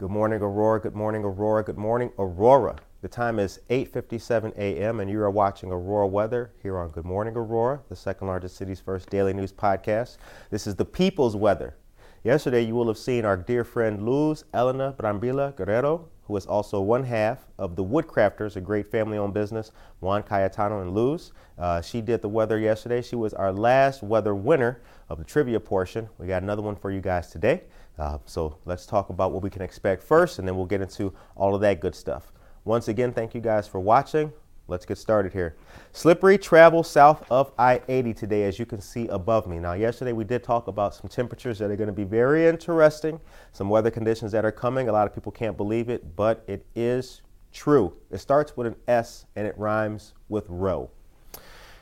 Good morning, Aurora. Good morning, Aurora. Good morning, Aurora. The time is 8:57 a.m. and you are watching Aurora Weather here on Good Morning Aurora, the second largest city's first daily news podcast. This is the people's weather. Yesterday, you will have seen our dear friend Luz Elena Brambila Guerrero, who is also one half of the Woodcrafters, a great family-owned business, Juan Cayetano and Luz. Uh, she did the weather yesterday. She was our last weather winner of the trivia portion. We got another one for you guys today. Uh, so let's talk about what we can expect first, and then we'll get into all of that good stuff. Once again, thank you guys for watching. Let's get started here. Slippery travel south of I 80 today, as you can see above me. Now, yesterday we did talk about some temperatures that are going to be very interesting, some weather conditions that are coming. A lot of people can't believe it, but it is true. It starts with an S and it rhymes with row.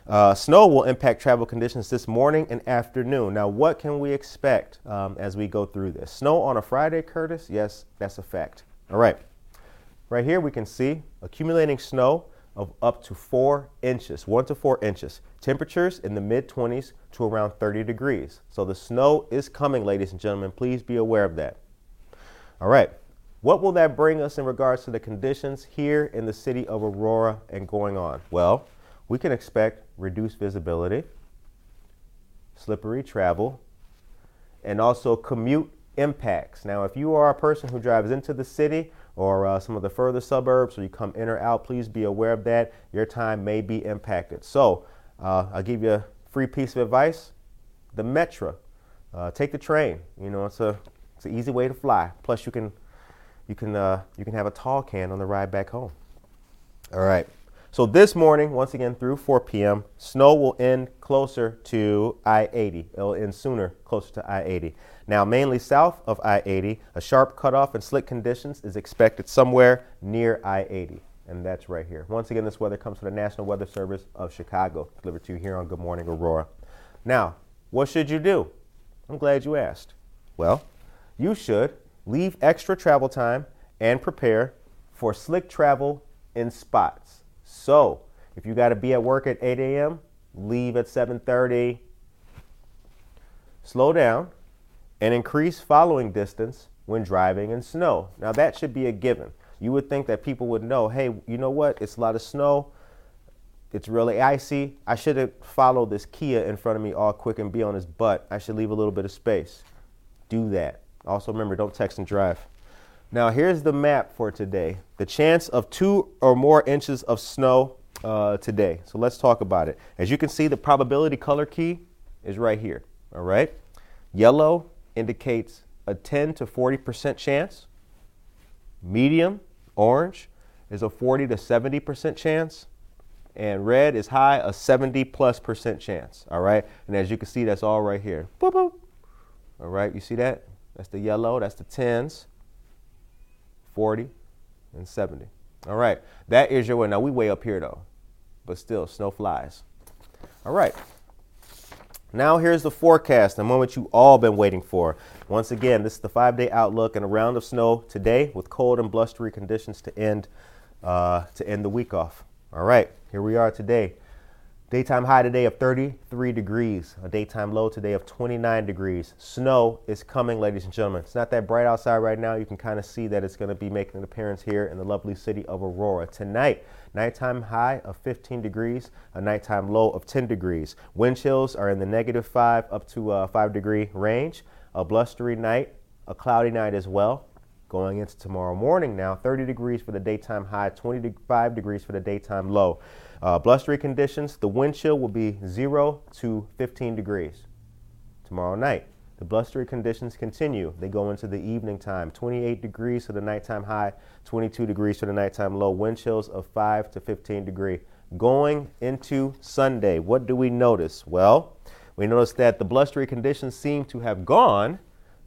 Uh, snow will impact travel conditions this morning and afternoon. Now, what can we expect um, as we go through this? Snow on a Friday, Curtis? Yes, that's a fact. All right. Right here, we can see accumulating snow of up to four inches, one to four inches. Temperatures in the mid 20s to around 30 degrees. So the snow is coming, ladies and gentlemen. Please be aware of that. All right. What will that bring us in regards to the conditions here in the city of Aurora and going on? Well, we can expect reduced visibility, slippery travel, and also commute impacts. Now, if you are a person who drives into the city or uh, some of the further suburbs or you come in or out, please be aware of that. Your time may be impacted. So, uh, I'll give you a free piece of advice the Metro. Uh, take the train. You know, it's a it's an easy way to fly. Plus, you can you can uh, you can have a tall can on the ride back home. All right. So this morning, once again through 4 p.m., snow will end closer to I-80. It'll end sooner, closer to I-80. Now, mainly south of I-80, a sharp cutoff and slick conditions is expected somewhere near I-80, and that's right here. Once again, this weather comes from the National Weather Service of Chicago, delivered to you here on Good Morning Aurora. Now, what should you do? I'm glad you asked. Well, you should leave extra travel time and prepare for slick travel in spots. So if you got to be at work at 8 a.m., leave at 7:30. Slow down and increase following distance when driving in snow. Now that should be a given. You would think that people would know, hey, you know what? It's a lot of snow. It's really icy. I should follow this Kia in front of me all quick and be on his butt. I should leave a little bit of space. Do that. Also remember, don't text and drive. Now, here's the map for today. The chance of two or more inches of snow uh, today. So let's talk about it. As you can see, the probability color key is right here. All right. Yellow indicates a 10 to 40% chance. Medium, orange, is a 40 to 70% chance. And red is high, a 70 plus percent chance. All right. And as you can see, that's all right here. Boop, boop. All right. You see that? That's the yellow, that's the 10s. 40, and 70. All right, that is your way. Now we way up here though, but still, snow flies. All right. Now here's the forecast, the moment you all been waiting for. Once again, this is the five-day outlook and a round of snow today with cold and blustery conditions to end uh, to end the week off. All right, here we are today. Daytime high today of 33 degrees, a daytime low today of 29 degrees. Snow is coming, ladies and gentlemen. It's not that bright outside right now. You can kind of see that it's going to be making an appearance here in the lovely city of Aurora. Tonight, nighttime high of 15 degrees, a nighttime low of 10 degrees. Wind chills are in the negative 5 up to uh, 5 degree range. A blustery night, a cloudy night as well. Going into tomorrow morning now, 30 degrees for the daytime high, 25 degrees for the daytime low. Uh, blustery conditions, the wind chill will be 0 to 15 degrees tomorrow night. The blustery conditions continue. They go into the evening time. 28 degrees for the nighttime high, 22 degrees for the nighttime low. Wind chills of 5 to 15 degree. Going into Sunday, what do we notice? Well, we notice that the blustery conditions seem to have gone.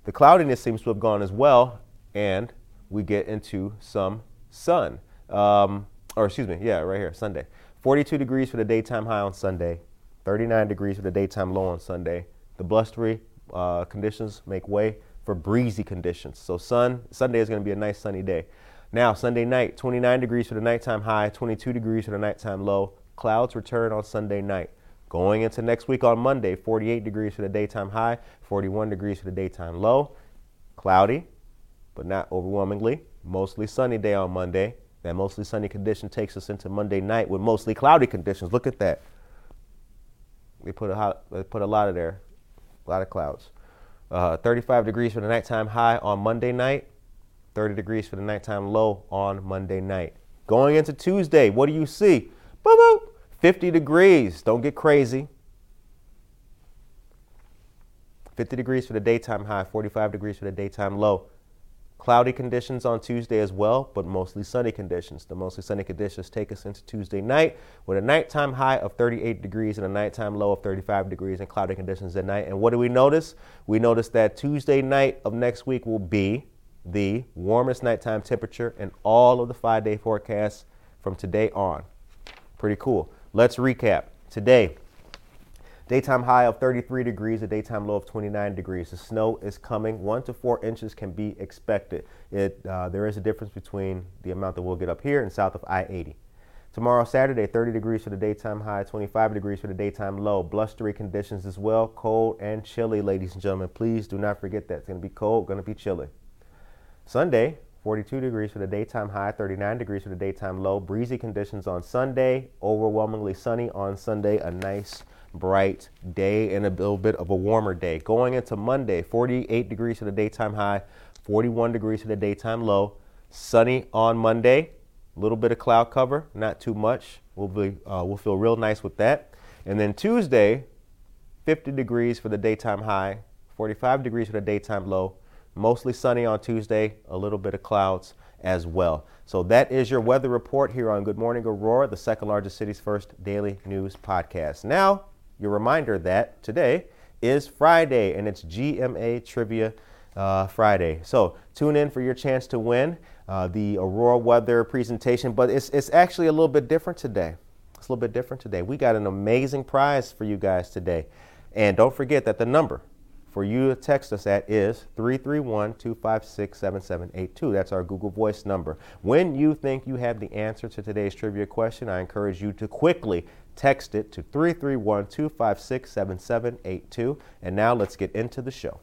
The cloudiness seems to have gone as well, and we get into some sun. Um, or excuse me, yeah, right here, Sunday. 42 degrees for the daytime high on Sunday, 39 degrees for the daytime low on Sunday. The blustery uh, conditions make way for breezy conditions. So sun Sunday is going to be a nice sunny day. Now Sunday night, 29 degrees for the nighttime high, 22 degrees for the nighttime low. Clouds return on Sunday night. Going into next week on Monday, 48 degrees for the daytime high, 41 degrees for the daytime low. Cloudy, but not overwhelmingly. Mostly sunny day on Monday. That mostly sunny condition takes us into Monday night with mostly cloudy conditions. Look at that. We put a hot, they put a lot of there, a lot of clouds. Uh, 35 degrees for the nighttime high on Monday night. 30 degrees for the nighttime low on Monday night. Going into Tuesday, what do you see? Boop, boop. 50 degrees. Don't get crazy. 50 degrees for the daytime high, 45 degrees for the daytime low. Cloudy conditions on Tuesday as well, but mostly sunny conditions. The mostly sunny conditions take us into Tuesday night with a nighttime high of 38 degrees and a nighttime low of 35 degrees and cloudy conditions at night. And what do we notice? We notice that Tuesday night of next week will be the warmest nighttime temperature in all of the five day forecasts from today on. Pretty cool. Let's recap. Today, Daytime high of 33 degrees, a daytime low of 29 degrees. The snow is coming. One to four inches can be expected. It, uh, there is a difference between the amount that we'll get up here and south of I 80. Tomorrow, Saturday, 30 degrees for the daytime high, 25 degrees for the daytime low. Blustery conditions as well, cold and chilly, ladies and gentlemen. Please do not forget that. It's going to be cold, going to be chilly. Sunday, 42 degrees for the daytime high, 39 degrees for the daytime low. Breezy conditions on Sunday, overwhelmingly sunny on Sunday. A nice bright day and a little bit of a warmer day. Going into Monday, 48 degrees for the daytime high, 41 degrees for the daytime low. Sunny on Monday, a little bit of cloud cover, not too much. We'll be uh, we'll feel real nice with that. And then Tuesday, 50 degrees for the daytime high, 45 degrees for the daytime low. Mostly sunny on Tuesday, a little bit of clouds as well. So that is your weather report here on Good Morning Aurora, the second largest city's first daily news podcast. Now, your reminder that today is Friday and it's GMA Trivia uh, Friday. So tune in for your chance to win uh, the Aurora weather presentation, but it's, it's actually a little bit different today. It's a little bit different today. We got an amazing prize for you guys today. And don't forget that the number for you to text us at is 331 256 7782. That's our Google Voice number. When you think you have the answer to today's trivia question, I encourage you to quickly text it to 331 256 7782. And now let's get into the show.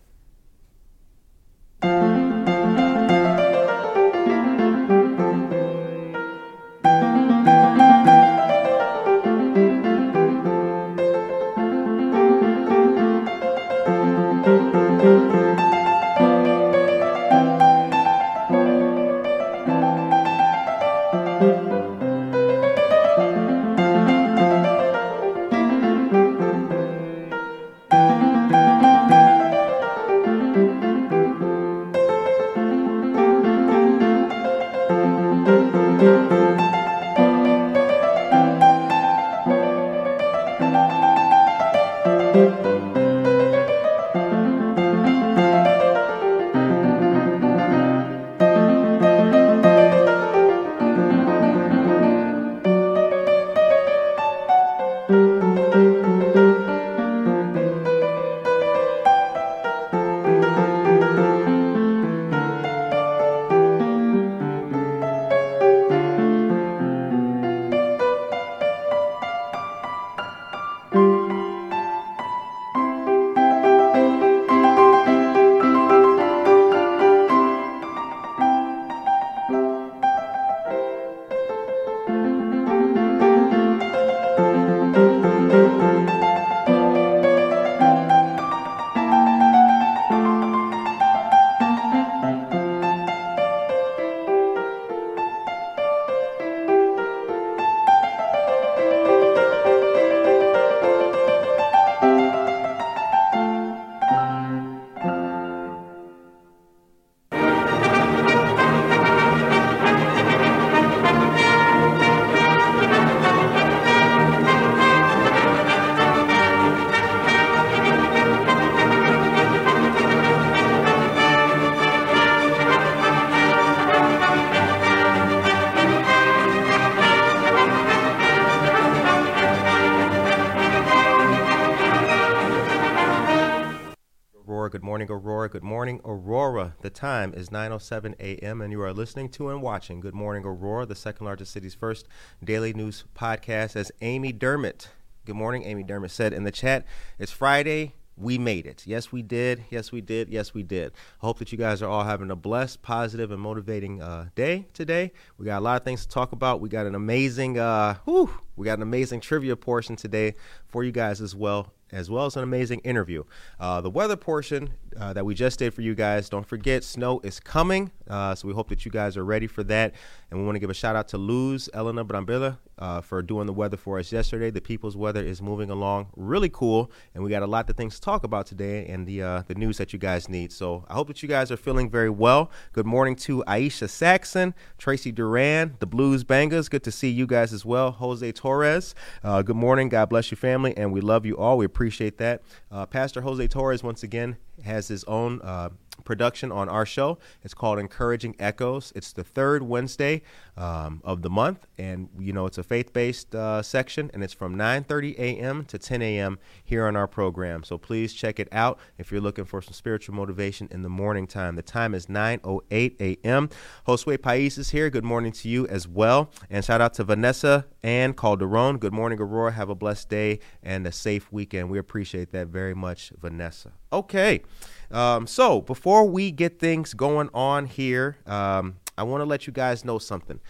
Time is 9:07 a.m. and you are listening to and watching Good Morning Aurora, the second largest city's first daily news podcast. As Amy Dermott, good morning, Amy Dermott said in the chat, it's Friday. we made it. Yes, we did. Yes, we did. Yes, we did. I hope that you guys are all having a blessed, positive, and motivating uh, day today. We got a lot of things to talk about. We got an amazing, uh, whew, we got an amazing trivia portion today for you guys as well as well as an amazing interview. Uh, the weather portion uh, that we just did for you guys, don't forget, snow is coming. Uh, so we hope that you guys are ready for that. And we want to give a shout out to Luz Elena Brambilla uh, for doing the weather for us yesterday. The people's weather is moving along really cool. And we got a lot of things to talk about today and the, uh, the news that you guys need. So I hope that you guys are feeling very well. Good morning to Aisha Saxon, Tracy Duran, the Blues Bangers. Good to see you guys as well. Jose Torres. Uh, good morning. God bless your family. And we love you all. We appreciate that. Uh, Pastor Jose Torres, once again, has his own uh, production on our show. It's called Encouraging Echoes. It's the third Wednesday um, of the month, and you know it's a faith-based uh, section, and it's from 9:30 a.m. to 10 a.m. here on our program. So please check it out if you're looking for some spiritual motivation in the morning time. The time is 9:08 a.m. Josue Pais is here. Good morning to you as well, and shout out to Vanessa and Calderon. Good morning, Aurora. Have a blessed day and a safe weekend. We appreciate that very much, Vanessa. Okay. Um, so before we get things going on here, um, I want to let you guys know something.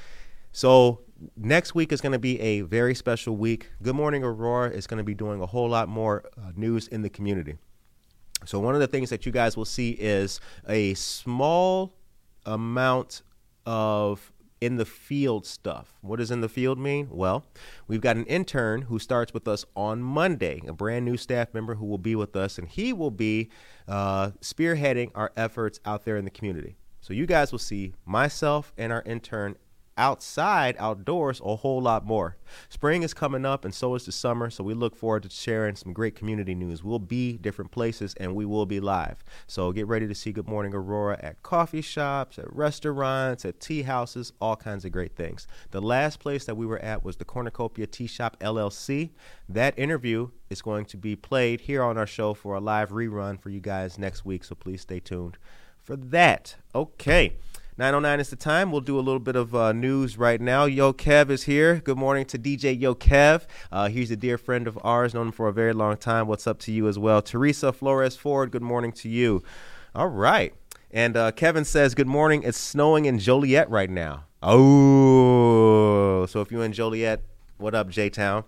So next week is going to be a very special week. Good Morning Aurora is going to be doing a whole lot more uh, news in the community. So one of the things that you guys will see is a small amount of in the field stuff. What does in the field mean? Well, we've got an intern who starts with us on Monday, a brand new staff member who will be with us, and he will be uh, spearheading our efforts out there in the community. So you guys will see myself and our intern outside, outdoors, a whole lot more. Spring is coming up, and so is the summer. So we look forward to sharing some great community news. We'll be different places, and we will be live. So get ready to see Good Morning Aurora at coffee shops, at restaurants, at tea houses, all kinds of great things. The last place that we were at was the Cornucopia Tea Shop LLC. That interview is going to be played here on our show for a live rerun for you guys next week. So please stay tuned for that. Okay. 909 is the time. We'll do a little bit of uh, news right now. Yo Kev is here. Good morning to DJ Yo Kev. Uh, he's a dear friend of ours, known him for a very long time. What's up to you as well? Teresa Flores Ford, good morning to you. All right. And uh, Kevin says, Good morning. It's snowing in Joliet right now. Oh, so if you're in Joliet, what up, J Town?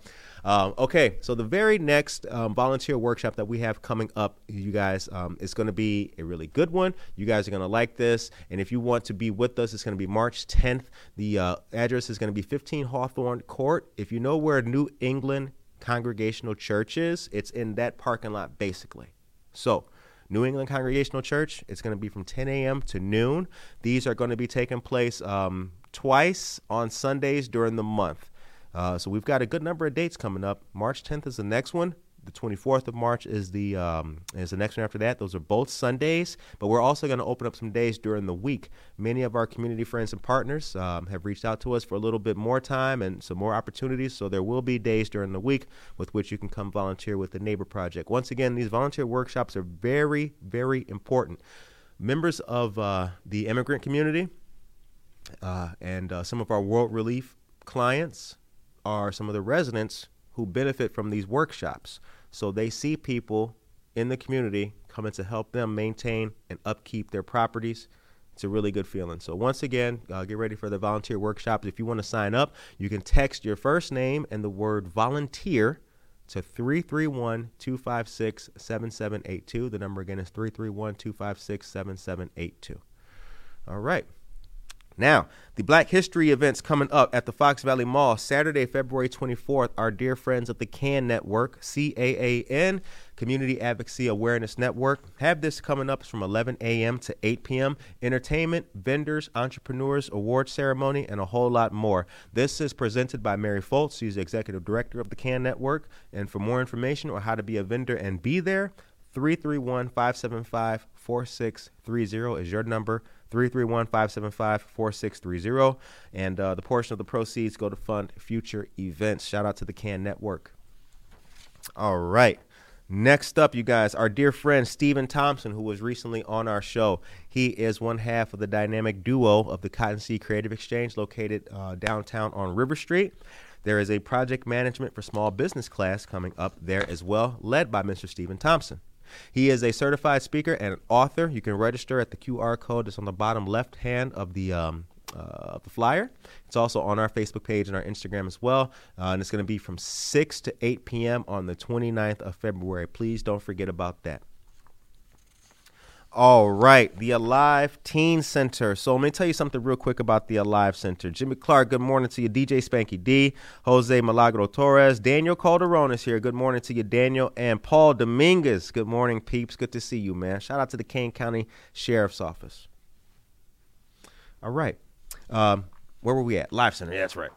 Um, okay, so the very next um, volunteer workshop that we have coming up, you guys, um, is going to be a really good one. You guys are going to like this. And if you want to be with us, it's going to be March 10th. The uh, address is going to be 15 Hawthorne Court. If you know where New England Congregational Church is, it's in that parking lot, basically. So, New England Congregational Church, it's going to be from 10 a.m. to noon. These are going to be taking place um, twice on Sundays during the month. Uh, so we've got a good number of dates coming up. March 10th is the next one. The 24th of March is the um, is the next one after that. Those are both Sundays, but we're also going to open up some days during the week. Many of our community friends and partners um, have reached out to us for a little bit more time and some more opportunities. So there will be days during the week with which you can come volunteer with the Neighbor Project. Once again, these volunteer workshops are very, very important. Members of uh, the immigrant community uh, and uh, some of our World Relief clients are some of the residents who benefit from these workshops. So they see people in the community coming to help them maintain and upkeep their properties. It's a really good feeling. So once again, uh, get ready for the volunteer workshops. If you want to sign up, you can text your first name and the word volunteer to 331 256 7782. The number again is 331 256 7782. All right. Now, the Black History events coming up at the Fox Valley Mall Saturday, February 24th. Our dear friends of the CAAN Network, C A A N, Community Advocacy Awareness Network, have this coming up from 11 a.m. to 8 p.m. Entertainment, vendors, entrepreneurs, award ceremony, and a whole lot more. This is presented by Mary Foltz. She's the executive director of the CAAN Network. And for more information or how to be a vendor and be there, 331 575 4630 is your number. 331 575 4630. And uh, the portion of the proceeds go to fund future events. Shout out to the CAAN Network. All right. Next up, you guys, our dear friend Stephen Thompson, who was recently on our show. He is one half of the dynamic duo of the Cottonseed Creative Exchange located uh, downtown on River Street. There is a project management for small business class coming up there as well, led by Mr. Stephen Thompson. He is a certified speaker and an author. You can register at the QR code that's on the bottom left hand of the um, uh, the flyer. It's also on our Facebook page and our Instagram as well. Uh, and it's going to be from 6 to 8 p.m. on the 29th of February. Please don't forget about that. All right, the Alive Teen Center. So let me tell you something real quick about the Alive Center. Jimmy Clark, good morning to you. DJ Spanky D, Jose Milagro Torres, Daniel Calderon is here. Good morning to you, Daniel, and Paul Dominguez. Good morning, peeps. Good to see you, man. Shout out to the Kane County Sheriff's Office. All right, um, where were we at? Live Center. Yeah, that's right.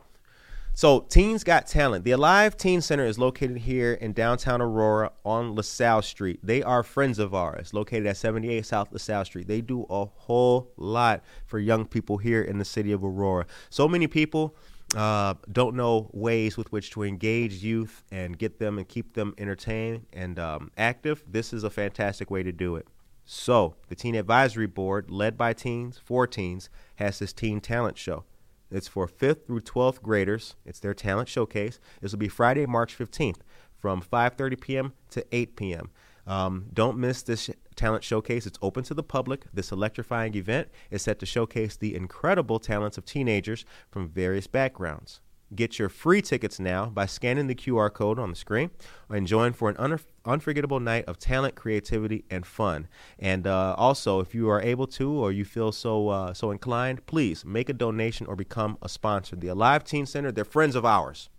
So, Teens Got Talent. The Alive Teen Center is located here in downtown Aurora on LaSalle Street. They are friends of ours, located at 78 South LaSalle Street. They do a whole lot for young people here in the city of Aurora. So many people uh, don't know ways with which to engage youth and get them and keep them entertained and um, active. This is a fantastic way to do it. So, the Teen Advisory Board, led by teens, for teens, has this Teen Talent Show. It's for 5th through 12th graders. It's their talent showcase. This will be Friday, March 15th from 5:30 p.m. to 8 p.m. Um, don't miss this talent showcase. It's open to the public. This electrifying event is set to showcase the incredible talents of teenagers from various backgrounds. Get your free tickets now by scanning the QR code on the screen and join for an un- unforgettable night of talent, creativity, and fun. And uh, also, if you are able to or you feel so uh, so inclined, please make a donation or become a sponsor. The Alive Teen Center, they're friends of ours.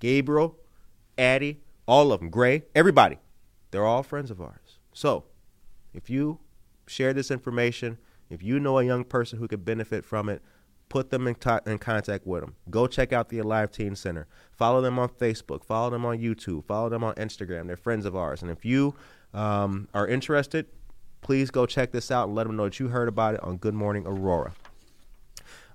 Gabriel, Addie, all of them, Gray, everybody, they're all friends of ours. So, if you share this information, if you know a young person who could benefit from it, put them in, t- in contact with them. Go check out the Alive Teen Center. Follow them on Facebook. Follow them on YouTube. Follow them on Instagram. They're friends of ours. And if you um, are interested, please go check this out and let them know that you heard about it on Good Morning Aurora.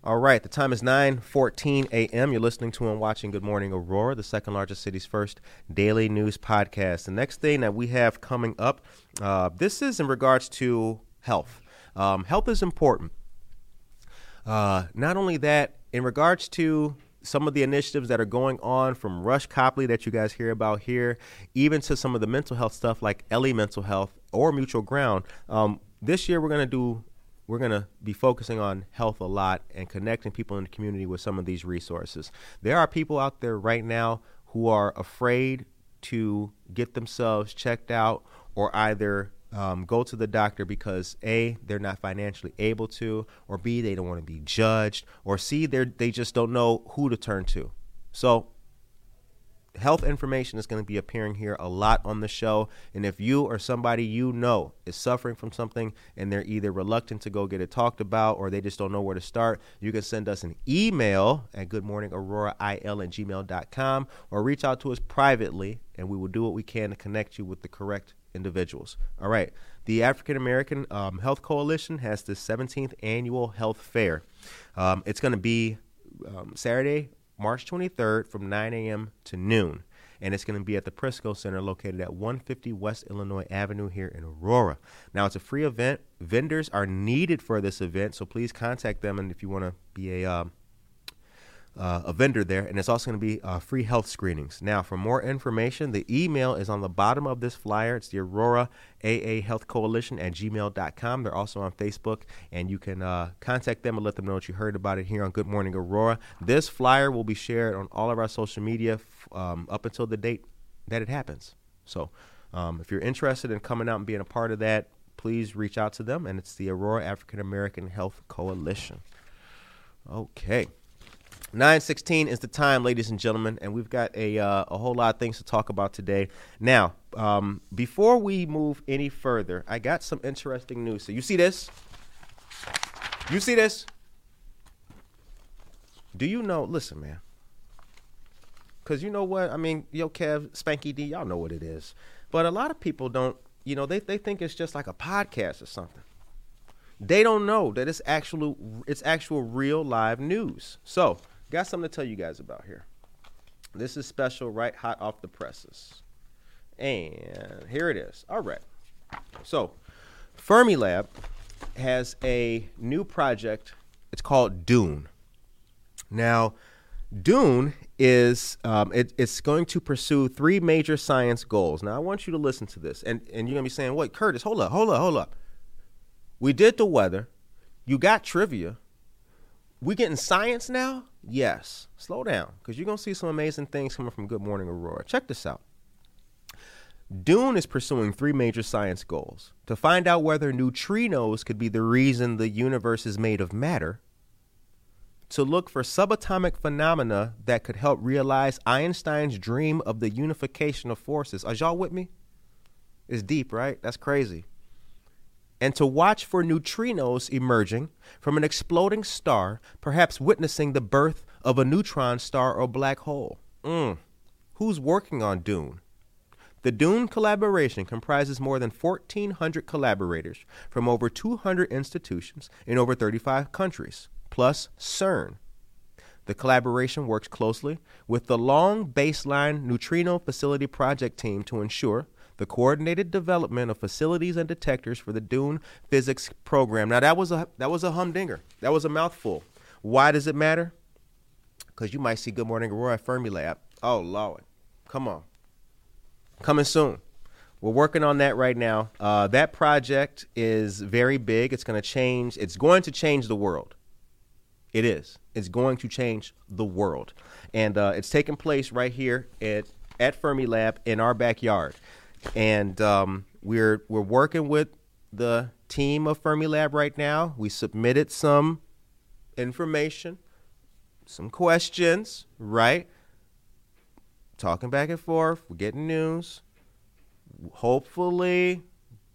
All right, the time is 9:14 a.m. You're listening to and watching Good Morning Aurora, the second largest city's first daily news podcast. The next thing that we have coming up, uh, this is in regards to health. Um, health is important. Uh, not only that, in regards to some of the initiatives that are going on from Rush Copley that you guys hear about here, even to some of the mental health stuff like Ellie Mental Health or Mutual Ground. Um, this year, we're going to do we're going to be focusing on health a lot and connecting people in the community with some of these resources. There are people out there right now who are afraid to get themselves checked out or either um, go to the doctor because a they're not financially able to, or b they don't want to be judged, or c they they just don't know who to turn to. So health information is going to be appearing here a lot on the show. And if you or somebody you know is suffering from something and they're either reluctant to go get it talked about or they just don't know where to start, you can send us an email at goodmorningaurora.il at gmail.com or reach out to us privately and we will do what we can to connect you with the correct individuals. All right. The African American um, Health Coalition has the 17th annual health fair. Um, it's going to be um, Saturday, March 23rd from 9 a.m. to noon. And it's going to be at the Prisco Center located at 150 West Illinois Avenue here in Aurora. Now, it's a free event. Vendors are needed for this event, so please contact them. And if you want to be a um, uh, a vendor there, and it's also going to be uh, free health screenings. Now, for more information, the email is on the bottom of this flyer. It's the Aurora AA Health Coalition at gmail.com. They're also on Facebook, and you can uh, contact them and let them know that you heard about it here on Good Morning Aurora. This flyer will be shared on all of our social media um, up until the date that it happens. So, um, if you're interested in coming out and being a part of that, please reach out to them, and it's the Aurora African American Health Coalition. Okay. 916 is the time, ladies and gentlemen, and we've got a, uh, a whole lot of things to talk about today. Now, um, before we move any further, I got some interesting news. So, you see this? You see this? Do you know? Listen, man. Because you know what? I mean, yo, Kev, Spanky D, y'all know what it is. But a lot of people don't, you know, they, they think it's just like a podcast or something. They don't know that it's actual, it's actual real live news. So, Got something to tell you guys about here. This is special, right hot off the presses. And here it is. All right. So, Fermilab has a new project. It's called Dune. Now, Dune is um, it, it's going to pursue three major science goals. Now, I want you to listen to this, and and you're gonna be saying, "Wait, Curtis, hold up, hold up, hold up." We did the weather. You got trivia. We getting science now? Yes. Slow down, because you're gonna see some amazing things coming from Good Morning Aurora. Check this out. Dune is pursuing three major science goals to find out whether neutrinos could be the reason the universe is made of matter to look for subatomic phenomena that could help realize Einstein's dream of the unification of forces. Are y'all with me? It's deep, right? That's crazy. And to watch for neutrinos emerging from an exploding star, perhaps witnessing the birth of a neutron star or black hole. Mm. Who's working on Dune? The Dune collaboration comprises more than 1,400 collaborators from over 200 institutions in over 35 countries plus CERN. The collaboration works closely with the Long Baseline Neutrino Facility Project team to ensure the coordinated development of facilities and detectors for the Dune physics program. Now that was a that was a humdinger. That was a mouthful. Why does it matter? Because you might see Good Morning Aurora at Fermilab. Oh Lord, come on, coming soon. We're working on that right now. Uh, that project is very big. It's going to change. It's going to change the world. It is. It's going to change the world, and uh, it's taking place right here at at Fermilab in our backyard, and um, we're we're working with the team of Fermilab right now. We submitted some information, some questions, right? Talking back and forth. We're getting news. Hopefully,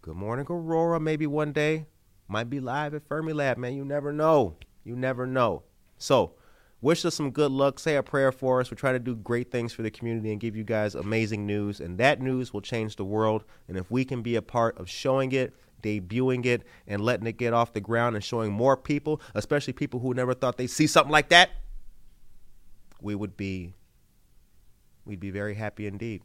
Good Morning Aurora. Maybe one day might be live at Fermilab. Man, you never know. You never know. So, wish us some good luck. Say a prayer for us. We're trying to do great things for the community and give you guys amazing news. And that news will change the world. And if we can be a part of showing it, debuting it, and letting it get off the ground and showing more people, especially people who never thought they'd see something like that, we would be we'd be very happy indeed.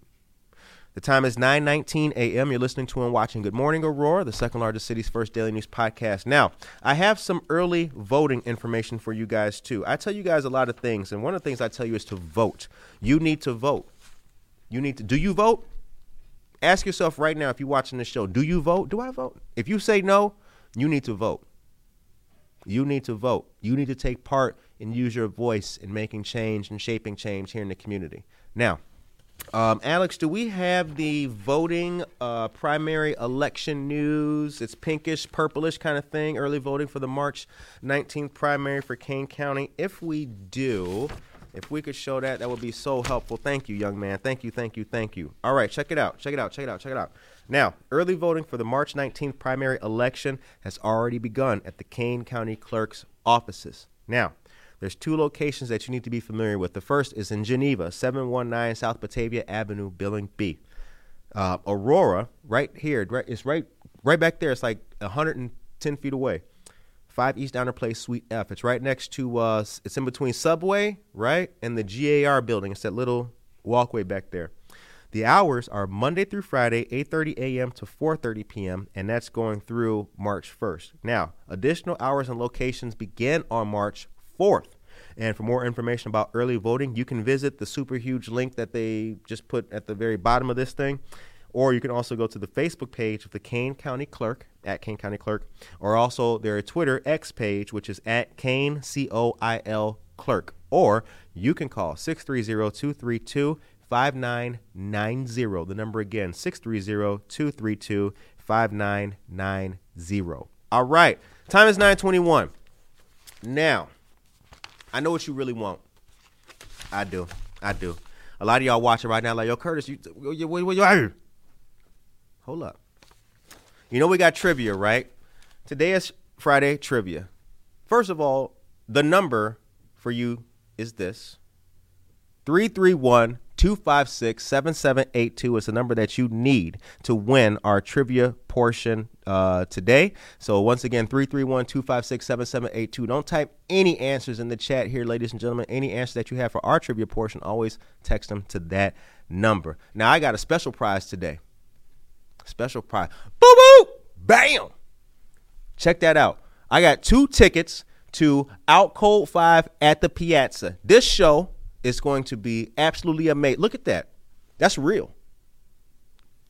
The time is 9:19 a.m. You're listening to and watching Good Morning Aurora, the second largest city's first daily news podcast. Now, I have some early voting information for you guys too. I tell you guys a lot of things, and one of the things I tell you is to vote. You need to vote. You need to. Do you vote? Ask yourself right now if you're watching this show, do you vote? Do I vote? If you say no, you need to vote. You need to vote. You need to take part and use your voice in making change and shaping change here in the community. Now, um, Alex, do we have the voting uh, primary election news? It's pinkish, purplish kind of thing. Early voting for the March 19th primary for Kane County. If we do, if we could show that, that would be so helpful. Thank you, young man. Thank you, thank you, thank you. All right, check it out. Check it out. Check it out. Check it out. Now, early voting for the March 19th primary election has already begun at the Kane County Clerk's offices. Now, there's two locations that you need to be familiar with. The first is in Geneva, 719 South Batavia Avenue, Building B. Uh, Aurora, right here, right, it's right, right back there. It's like 110 feet away. Five East Downer Place, Suite F. It's right next to, uh, it's in between Subway, right, and the GAR building. It's that little walkway back there. The hours are Monday through Friday, 8:30 a.m. to 4:30 p.m., and that's going through March 1st. Now, additional hours and locations begin on March 4th. And for more information about early voting, you can visit the super huge link that they just put at the very bottom of this thing. Or you can also go to the Facebook page of the Kane County Clerk, at Kane County Clerk, or also their Twitter X page, which is at Kane, C O I L Clerk. Or you can call 630 232 5990. The number again, 630 232 5990. All right, time is 921. Now, I know what you really want. I do. I do. A lot of y'all watching right now, like, yo, Curtis, you, you, you, you, hold up. You know we got trivia, right? Today is Friday trivia. First of all, the number for you is this 331 256 7782 is the number that you need to win our trivia portion uh, today. So, once again, 331 256 7782. Don't type any answers in the chat here, ladies and gentlemen. Any answers that you have for our trivia portion, always text them to that number. Now, I got a special prize today. Special prize. Boo boo! Bam! Check that out. I got two tickets to Out Cold 5 at the Piazza. This show is going to be absolutely amazing. Look at that. That's real.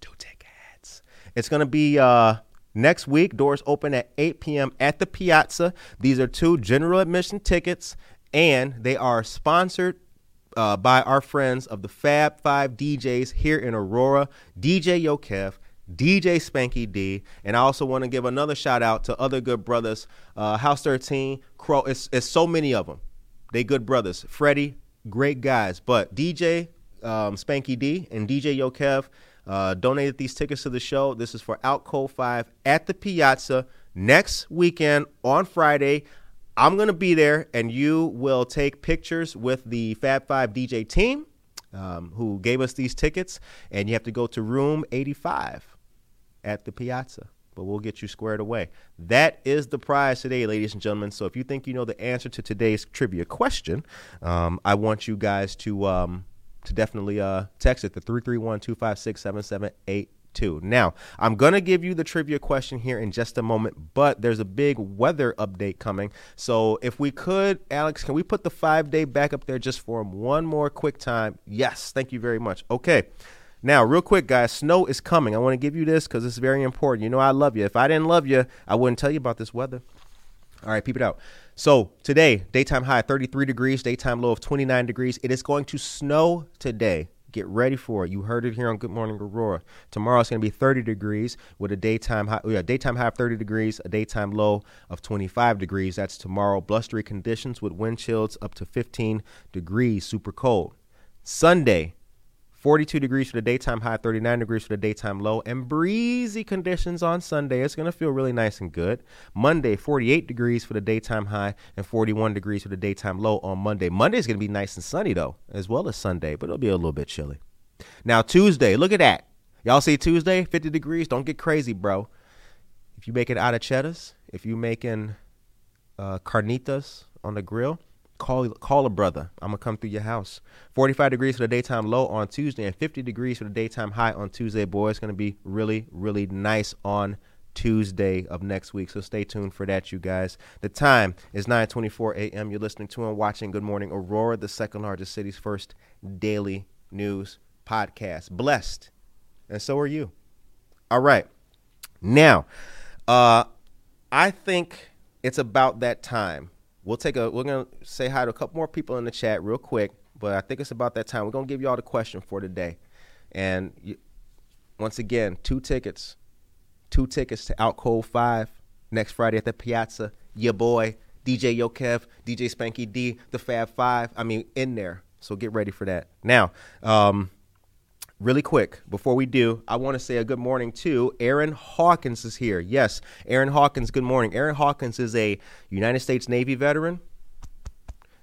Two tickets. It's going to be uh, next week. Doors open at 8 p.m. at the Piazza. These are two general admission tickets, and they are sponsored uh, by our friends of the Fab Five DJs here in Aurora, DJ Yokev, DJ Spanky D, and I also want to give another shout out to other good brothers, uh, House 13, Crow. It's, it's so many of them. They good brothers. Freddie, great guys. But DJ um, Spanky D and DJ Yokev uh, donated these tickets to the show. This is for Out Cold 5 at the Piazza next weekend on Friday. I'm going to be there, and you will take pictures with the Fab Five DJ team um, who gave us these tickets, and you have to go to room 85 at the Piazza. But we'll get you squared away. That is the prize today, ladies and gentlemen. So if you think you know the answer to today's trivia question, um, I want you guys to um, to definitely uh, text it to 331 256 7788 too. Now, I'm going to give you the trivia question here in just a moment, but there's a big weather update coming. So, if we could, Alex, can we put the five day back up there just for one more quick time? Yes, thank you very much. Okay. Now, real quick, guys, snow is coming. I want to give you this because it's very important. You know, I love you. If I didn't love you, I wouldn't tell you about this weather. All right, peep it out. So, today, daytime high 33 degrees, daytime low of 29 degrees. It is going to snow today. Get ready for it. You heard it here on Good Morning Aurora. Tomorrow it's going to be 30 degrees with a daytime high, oh, yeah, daytime high of 30 degrees, a daytime low of 25 degrees. That's tomorrow. Blustery conditions with wind chills up to 15 degrees, super cold. Sunday, 42 degrees for the daytime high, 39 degrees for the daytime low, and breezy conditions on Sunday. It's going to feel really nice and good. Monday, 48 degrees for the daytime high and 41 degrees for the daytime low on Monday. Monday is going to be nice and sunny, though, as well as Sunday, but it'll be a little bit chilly. Now, Tuesday, look at that. Y'all see Tuesday, 50 degrees. Don't get crazy, bro. If you make it out of cheddars, if you making uh, carnitas on the grill, Call call a brother. I'm gonna come through your house. 45 degrees for the daytime low on Tuesday, and 50 degrees for the daytime high on Tuesday. Boy, it's gonna be really, really nice on Tuesday of next week. So stay tuned for that, you guys. The time is 9:24 a.m. You're listening to and watching Good Morning Aurora, the second largest city's first daily news podcast. Blessed, and so are you. All right, now, uh, I think it's about that time we'll take a we're gonna say hi to a couple more people in the chat real quick but i think it's about that time. We're gonna give you all the question for today. And you, once again two tickets two tickets to out cold five next friday at the piazza. Your boy dj yokev dj spanky d the fab five. I mean in there. So get ready for that. Now um, really quick before we do i want to say a good morning to aaron hawkins is here. Yes aaron hawkins good morning. Aaron hawkins is a united states navy veteran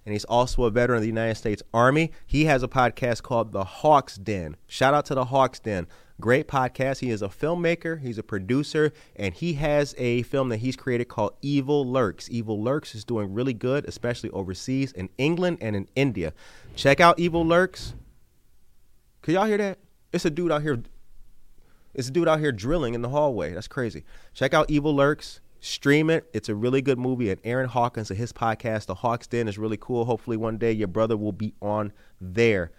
and he's also a veteran of the united states army. He has a podcast called the hawks den. Shout out to the hawks den. Great podcast. He is a filmmaker he's a producer and he has a film that he's created called evil lurks. Evil lurks is doing really good especially overseas in england and in india. Check out evil lurks. Can y'all hear that it's a dude out here. It's a dude out here drilling in the hallway. That's crazy. Check out Evil Lurks. Stream it. It's a really good movie. And Aaron Hawkins and his podcast, The Hawks Den, is really cool. Hopefully, one day your brother will be on there.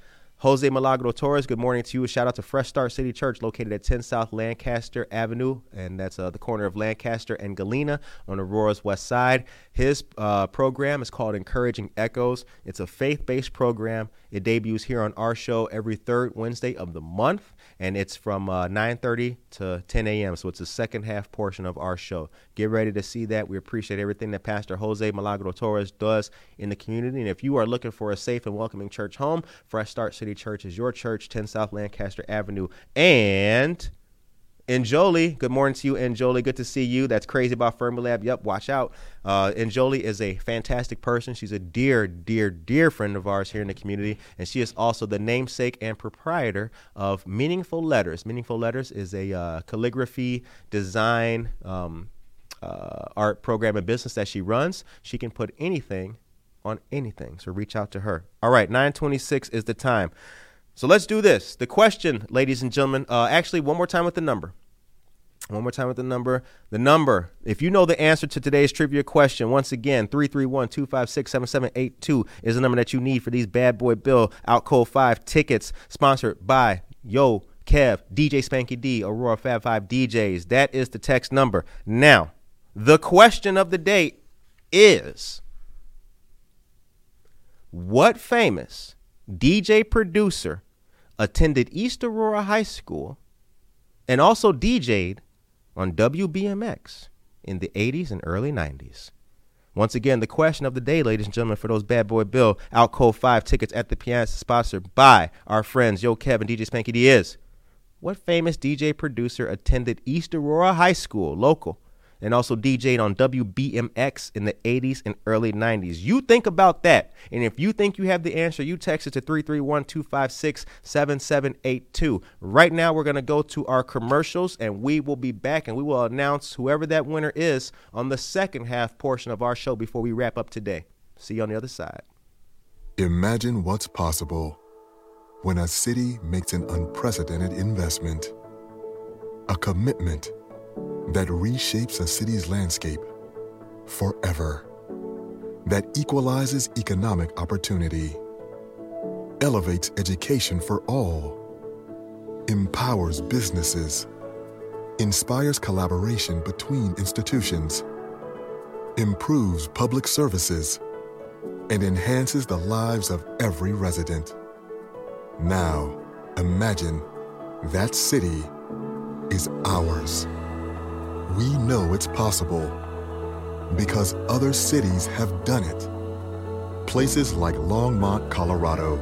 Jose Milagro Torres, good morning to you. Shout out to Fresh Start City Church, located at 10 South Lancaster Avenue, and that's uh, the corner of Lancaster and Galena on Aurora's west side. His uh, program is called Encouraging Echoes. It's a faith based program. It debuts here on our show every third Wednesday of the month and it's from uh, 9.30 to 10 a.m so it's the second half portion of our show. Get ready to see that. We appreciate everything that pastor jose milagro torres does in the community. And if you are looking for a safe and welcoming church home fresh start city church is your church 10 south lancaster avenue. And and Jolie, good morning to you, and Jolie. Good to see you. That's crazy about Fermilab. Yep, watch out. Uh, and Jolie is a fantastic person. She's a dear, dear, dear friend of ours here in the community, and she is also the namesake and proprietor of Meaningful Letters. Meaningful Letters is a uh, calligraphy design um, uh, art program and business that she runs. She can put anything on anything, so reach out to her. All right, 926 is the time. So let's do this. The question, ladies and gentlemen, uh, actually, one more time with the number One more time with the number. The number, if you know the answer to today's trivia question, once again, 331 256 7782 is the number that you need for these Bad Boy Bill Out Cold 5 tickets, sponsored by Yo Kev, DJ Spanky D, Aurora Fab 5 DJs. That is the text number. Now, the question of the day is What famous DJ producer attended East Aurora High School and also DJ'd on WBMX in the 80s and early 90s. Once again, the question of the day, ladies and gentlemen, for those Bad Boy Bill Out Cold 5 tickets at the piazza sponsored by our friends Yo Kevin DJ Spanky D is what famous DJ producer attended East Aurora High School, local, and also DJed on WBMX in the 80s and early 90s. You think about that. And if you think you have the answer, you text it to 331 256 7782. Right now, we're going to go to our commercials and we will be back and we will announce whoever that winner is on the second half portion of our show before we wrap up today. See you on the other side. Imagine what's possible when a city makes an unprecedented investment, a commitment that reshapes a city's landscape forever, that equalizes economic opportunity, elevates education for all, empowers businesses, inspires collaboration between institutions, improves public services, and enhances the lives of every resident. Now, imagine that city is ours. We know it's possible because other cities have done it. Places like Longmont, Colorado,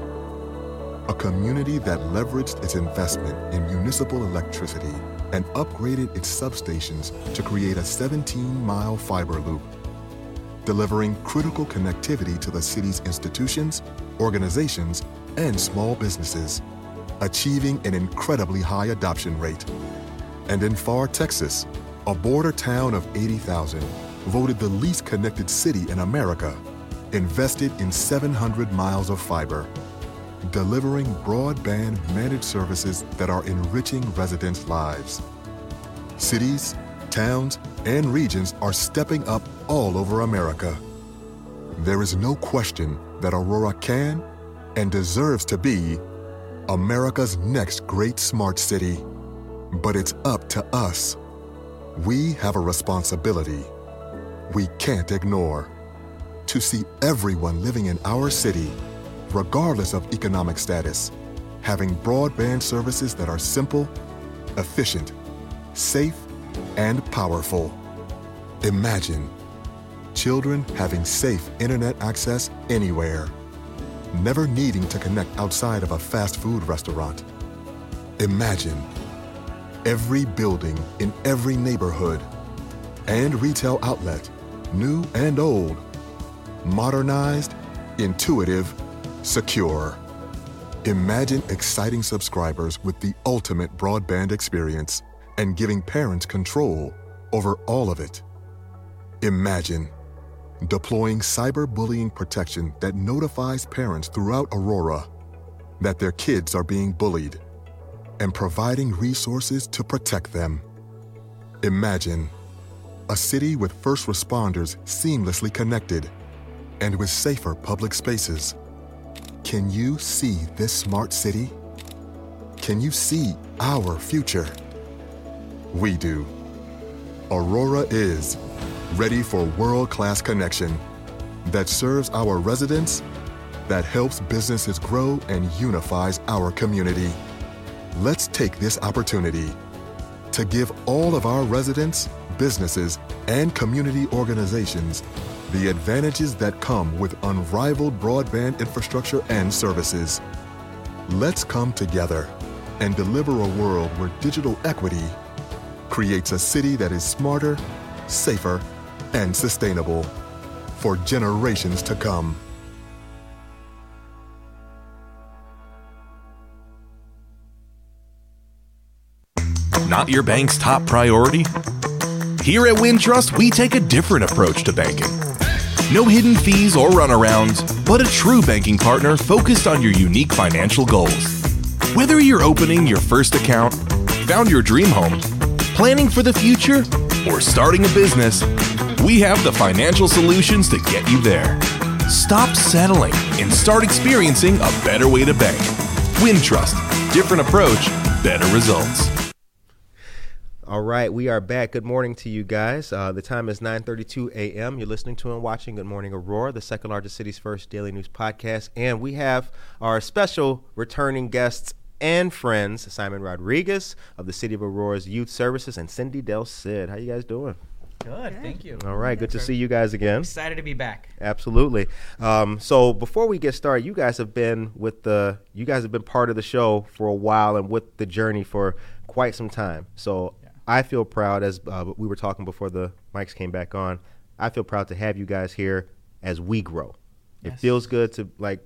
a community that leveraged its investment in municipal electricity and upgraded its substations to create a 17 mile fiber loop, delivering critical connectivity to the city's institutions, organizations, and small businesses, achieving an incredibly high adoption rate. And in Pharr Texas, a border town of 80,000, voted the least connected city in America, invested in 700 miles of fiber, delivering broadband managed services that are enriching residents' lives. Cities, towns, and regions are stepping up all over America. There is no question that Aurora can and deserves to be America's next great smart city. But it's up to us we have a responsibility we can't ignore to see everyone living in our city, regardless of economic status, having broadband services that are simple, efficient, safe, and powerful. Imagine children having safe internet access anywhere, never needing to connect outside of a fast food restaurant. Imagine every building in every neighborhood and retail outlet, new and old, modernized, intuitive, secure. Imagine exciting subscribers with the ultimate broadband experience and giving parents control over all of it. Imagine deploying cyberbullying protection that notifies parents throughout Aurora that their kids are being bullied and providing resources to protect them. Imagine a city with first responders seamlessly connected and with safer public spaces. Can you see this smart city? Can you see our future? We do. Aurora is ready for world class connection that serves our residents, that helps businesses grow and unifies our community. Let's take this opportunity to give all of our residents, businesses, and community organizations the advantages that come with unrivaled broadband infrastructure and services. Let's come together and deliver a world where digital equity creates a city that is smarter, safer, and sustainable for generations to come. Not your bank's top priority? Here at Wintrust, we take a different approach to banking. No hidden fees or runarounds, but a true banking partner focused on your unique financial goals. Whether you're opening your first account, found your dream home, Planning for the future or starting a business, we have the financial solutions to get you there. Stop settling and start experiencing a better way to bank. Wintrust, different approach, better results. All right, we are back. Good morning to you guys. Uh, the time is 9:32 a.m. You're listening to and watching Good Morning Aurora, the second largest city's first daily news podcast, and we have our special returning guests and friends, Simon Rodriguez of the City of Aurora's Youth Services and Cindy Del Cid. How you guys doing? Good, thank you. All right, good to see you guys again. Excited to be back. Absolutely. Um, so before we get started, you guys have been with the you guys have been part of the show for a while and with the journey for quite some time. So I feel proud as uh, we were talking before the mics came back on. I feel proud to have you guys here as we grow. It feels good to like,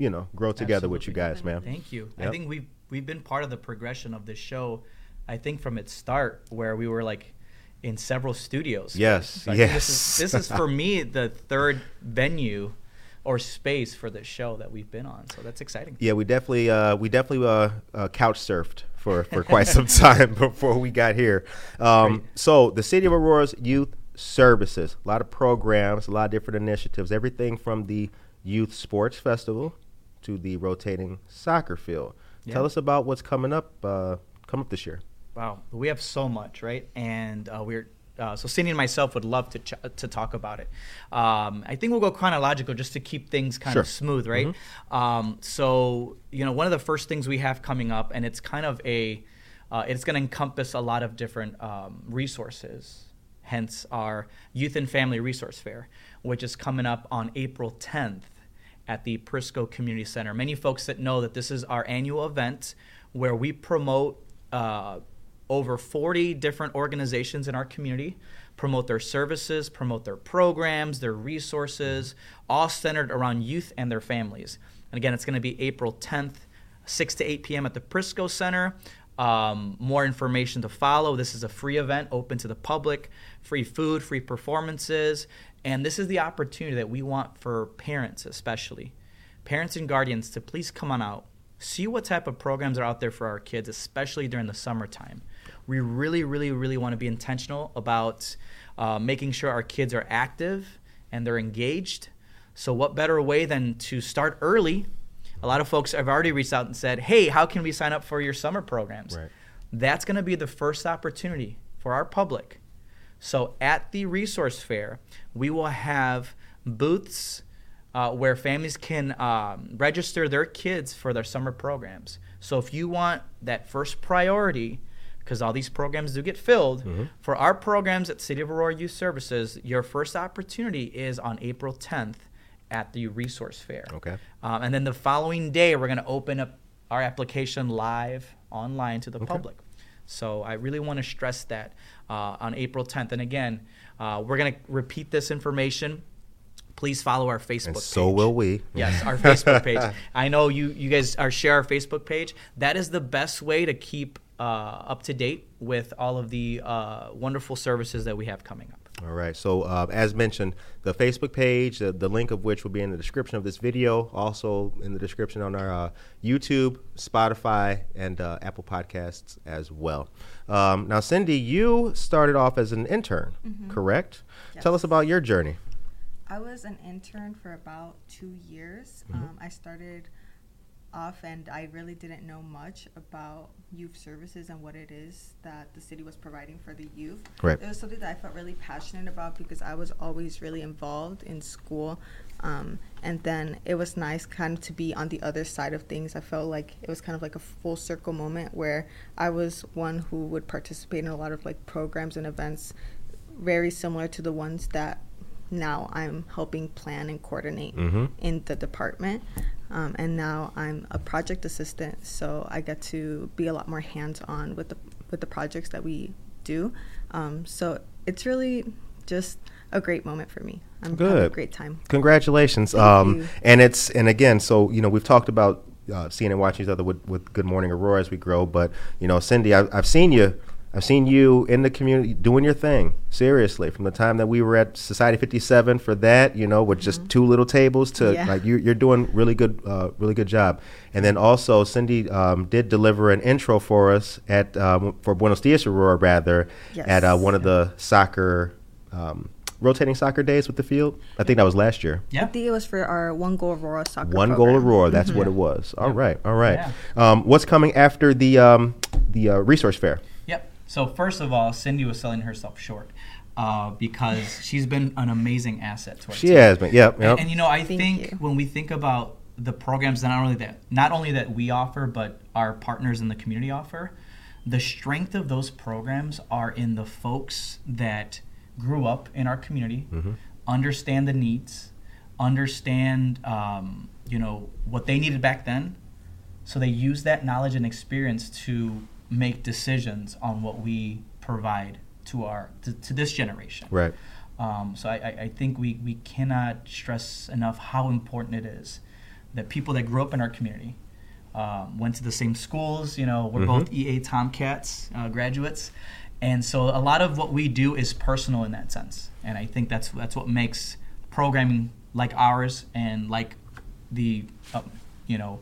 you know, grow together with you guys, man. Thank you. I think we've we've been part of the progression of this show. I think from its start, where we were like in several studios. Yes, So think This yes. is, this is for me the third venue or space for the show that we've been on. So that's exciting. Yeah, we definitely uh, we definitely uh, uh, couch surfed for, for quite some time before we got here. Um, so the City of Aurora's Youth Services, a lot of programs, a lot of different initiatives, everything from the Youth Sports Festival to the rotating soccer field. Tell us about what's coming up uh, come up this year. Wow, we have so much, right? And uh, we're uh, so Cindy and myself would love to ch- to talk about it. Um, I think we'll go chronological just to keep things kind Sure. of smooth, right? Um, so you know, one of the first things we have coming up, and it's kind of a uh, it's going to encompass a lot of different um, resources. Hence, our Youth and Family Resource Fair, which is coming up on April 10th at the Prisco Community Center. Many folks that know that this is our annual event where we promote uh, over 40 different organizations in our community, promote their services, promote their programs, their resources, all centered around youth and their families. And again, it's going to be April 10th, 6 to 8 p.m. at the Prisco Center. Um, more information to follow. This is a free event open to the public, free food, free performances. And this is the opportunity that we want for parents, especially parents and guardians, to please come on out, see what type of programs are out there for our kids, especially during the summertime. We really, really, really want to be intentional about uh, making sure our kids are active and they're engaged. So, what better way than to start early? A lot of folks have already reached out and said, Hey, how can we sign up for your summer programs? Right. That's going to be the first opportunity for our public. So at the resource fair, we will have booths uh, where families can um, register their kids for their summer programs. So if you want that first priority, because all these programs do get filled, for our programs at City of Aurora Youth Services, your first opportunity is on April 10th at the resource fair. Okay. Um, and then the following day, we're going to open up our application live online to the public. So I really want to stress that uh, on April 10th. And again, uh, we're going to repeat this information. Please follow our Facebook And page. so will we. Yes, our Facebook page. I know you you guys are share our Facebook page. That is the best way to keep uh, up to date with all of the uh, wonderful services that we have coming up. All right. So, uh, as mentioned, the Facebook page, uh, the link of which will be in the description of this video, also in the description on our uh, YouTube, Spotify, and uh, Apple Podcasts as well. Um, now, Cindy, you started off as an intern, correct? Tell us about your journey. I was an intern for about two years. Mm-hmm. Um, I started off and I really didn't know much about youth services and what it is that the city was providing for the youth. Right. It was something that I felt really passionate about because I was always really involved in school. Um, and then it was nice kind of to be on the other side of things. I felt like it was kind of like a full circle moment where I was one who would participate in a lot of like programs and events very similar to the ones that now I'm helping plan and coordinate in the department. Um, and now I'm a project assistant, so I get to be a lot more hands-on with the with the projects that we do. Um, so it's really just a great moment for me. I'm having a great time. Congratulations. Um. And it's and again, so you know, we've talked about uh, seeing and watching each other with, with Good Morning Aurora as we grow, but you know, Cindy, I, I've seen you I've seen you in the community doing your thing. Seriously, from the time that we were at Society 57 for that, you know, with just two little tables to Yeah. like you, you're doing really good, uh, really good job. And then also Cindy um, did deliver an intro for us at um, for Buenos Dias Aurora rather Yes. at uh, one of the soccer um, rotating soccer days with the field. I think that was last year. Yeah, I think it was for our One Goal Aurora soccer One goal. Aurora. That's what Mhm. it was. All right, all right. Yeah. Um, what's coming after the um, the uh, resource fair? Yep. So first of all, Cindy was selling herself short uh, because she's been an amazing asset to our She team. has been. Yep. And, yep. and, you know, I Thank think you. when we think about the programs that not only that not only that we offer, but our partners in the community offer, the strength of those programs are in the folks that grew up in our community, understand the needs, understand um, you know what they needed back then, so they use that knowledge and experience to make decisions on what we provide to our to, to this generation. right. Um, so I, I, think we, we cannot stress enough how important it is that people that grew up in our community um, went to the same schools. You know, we're both EA Tomcats uh, graduates, and so a lot of what we do is personal in that sense. And I think that's that's what makes programming like ours and like the uh, you know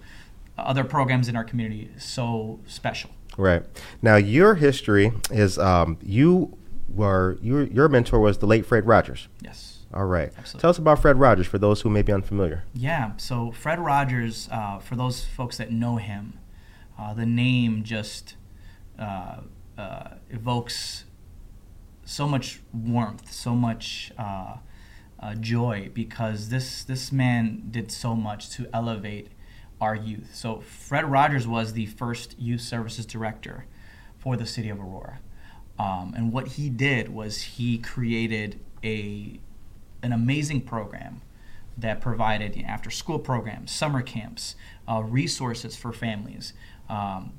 other programs in our community so special. Right. Now, your history is um, you were your your mentor was the late Fred Rogers. Yes. All right. Absolutely. Tell us about Fred Rogers for those who may be unfamiliar. Yeah, so Fred Rogers, uh, for those folks that know him, uh, the name just uh, uh, evokes so much warmth, so much uh, uh, joy, because this this man did so much to elevate our youth. So Fred Rogers was the first youth services director for the city of Aurora, um, and what he did was he created a an amazing program that provided you know, after school programs, summer camps, uh, resources for families. Um,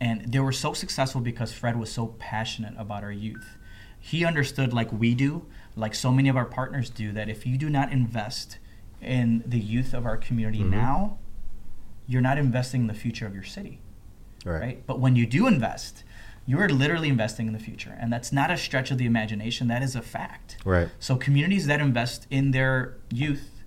and they were so successful because Fred was so passionate about our youth. He understood, like we do, like so many of our partners do, that if you do not invest in the youth of our community now, you're not investing in the future of your city right. right? But when you do invest, you're literally investing in the future, and that's not a stretch of the imagination. That is a fact. Right. So communities that invest in their youth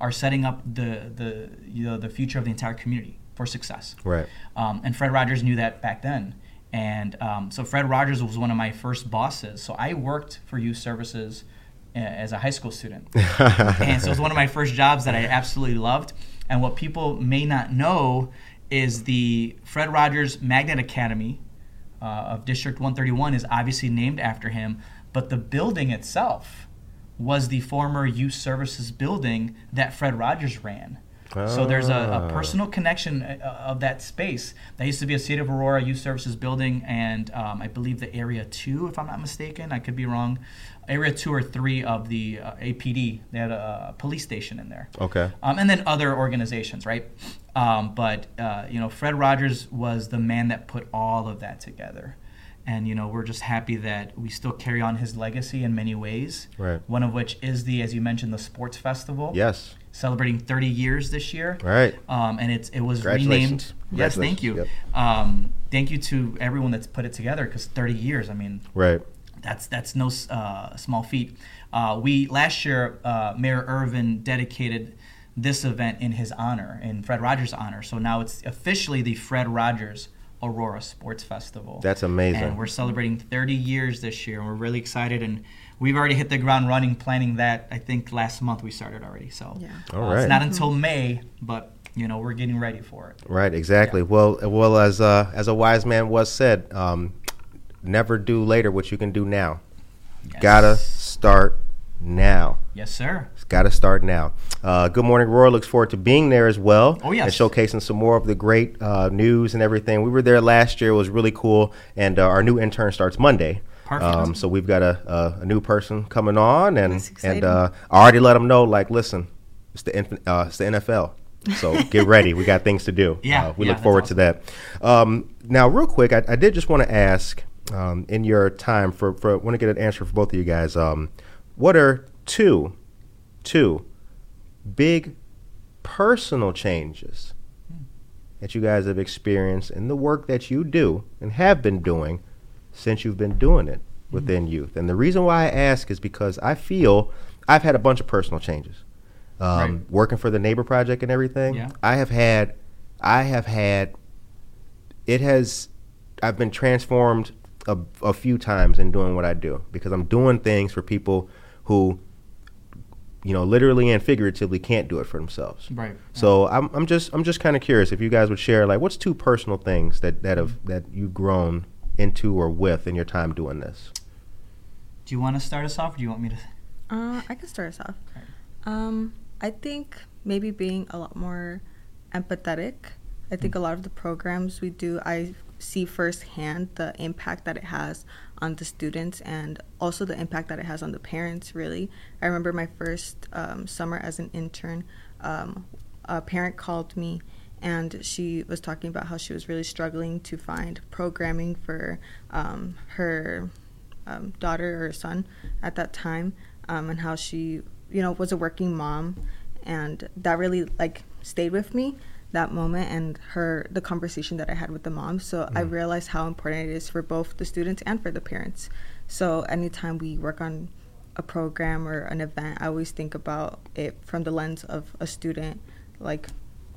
are setting up the the you know the future of the entire community for success. Right. Um, and Fred Rogers knew that back then. And um, so Fred Rogers was one of my first bosses. So I worked for youth services uh, as a high school student. and so it was one of my first jobs that I absolutely loved. And what people may not know is the Fred Rogers Magnet Academy uh, of District 131 is obviously named after him, but the building itself was the former youth services building that Fred Rogers ran. So there's a, a personal connection uh, of that space. That used to be a City of Aurora Youth Services building, and um, I believe the Area Two, if I'm not mistaken, I could be wrong. Area Two or Three of the uh, APD. They had a, police station in there. Okay. Um, and then other organizations, right? Um, but uh, you know, Fred Rogers was the man that put all of that together, and you know, we're just happy that we still carry on his legacy in many ways. Right. One of which is the, as you mentioned, the sports festival. Yes. Celebrating 30 years this year. Right. Um, and it's it was renamed. Yes, thank you. Congratulations, Um, thank you to everyone that's put it together because 30 years. I mean, Right. That's that's no uh, small feat. Uh, we last year, uh, Mayor Irvin dedicated this event in his honor, in Fred Rogers' honor. So now it's officially the Fred Rogers Aurora Sports Festival. That's amazing. And we're celebrating 30 years this year, and we're really excited. And we've already hit the ground running, planning that. I think last month we started already. So Yeah. All uh, it's not until May, but you know we're getting ready for it. Right. Exactly. Well, well, as uh, as a wise man was said, um, never do later what you can do now. Gotta start now. Yes, sir. It's got to start now. Uh, Good Morning Roar looks forward to being there as well. Oh, yes. And showcasing some more of the great uh, news and everything. We were there last year. It was really cool. And uh, our new intern starts Monday. Perfect. Um, so we've got a, a, a new person coming on. And, and uh, I already let them know, like, listen, it's the, inf- uh, it's the NFL. So get ready. We got things to do. Yeah, Uh, we yeah, look forward to that. Um, now, real quick, I, I did just want to ask um, in your time for, for want to get an answer for both of you guys. Um, what are two, two big personal changes that you guys have experienced in the work that you do and have been doing since you've been doing it within Mm-hmm. youth? And the reason why I ask is because I feel I've had a bunch of personal changes. Um, Right. Working for the Neighbor Project and everything, Yeah. I have had, I have had, it has, I've been transformed a, a few times in doing what I do because I'm doing things for people who, you know, literally and figuratively can't do it for themselves. Right. So I'm, I'm just I'm just kind of curious if you guys would share like what's two personal things that that have that you've grown into or with in your time doing this. Do you want to start us off, or do you want me to? Uh, I can start us off. Um, I think maybe being a lot more empathetic. I think a lot of the programs we do, I see firsthand the impact that it has on the students and also the impact that it has on the parents, really. I remember my first um, summer as an intern, um, a parent called me and she was talking about how she was really struggling to find programming for um, her um, daughter or son at that time, um, and how she, you know, was a working mom, and that really like stayed with me that moment and her the conversation that I had with the mom. So I realized how important it is for both the students and for the parents. So anytime we work on a program or an event, I always think about it from the lens of a student. Like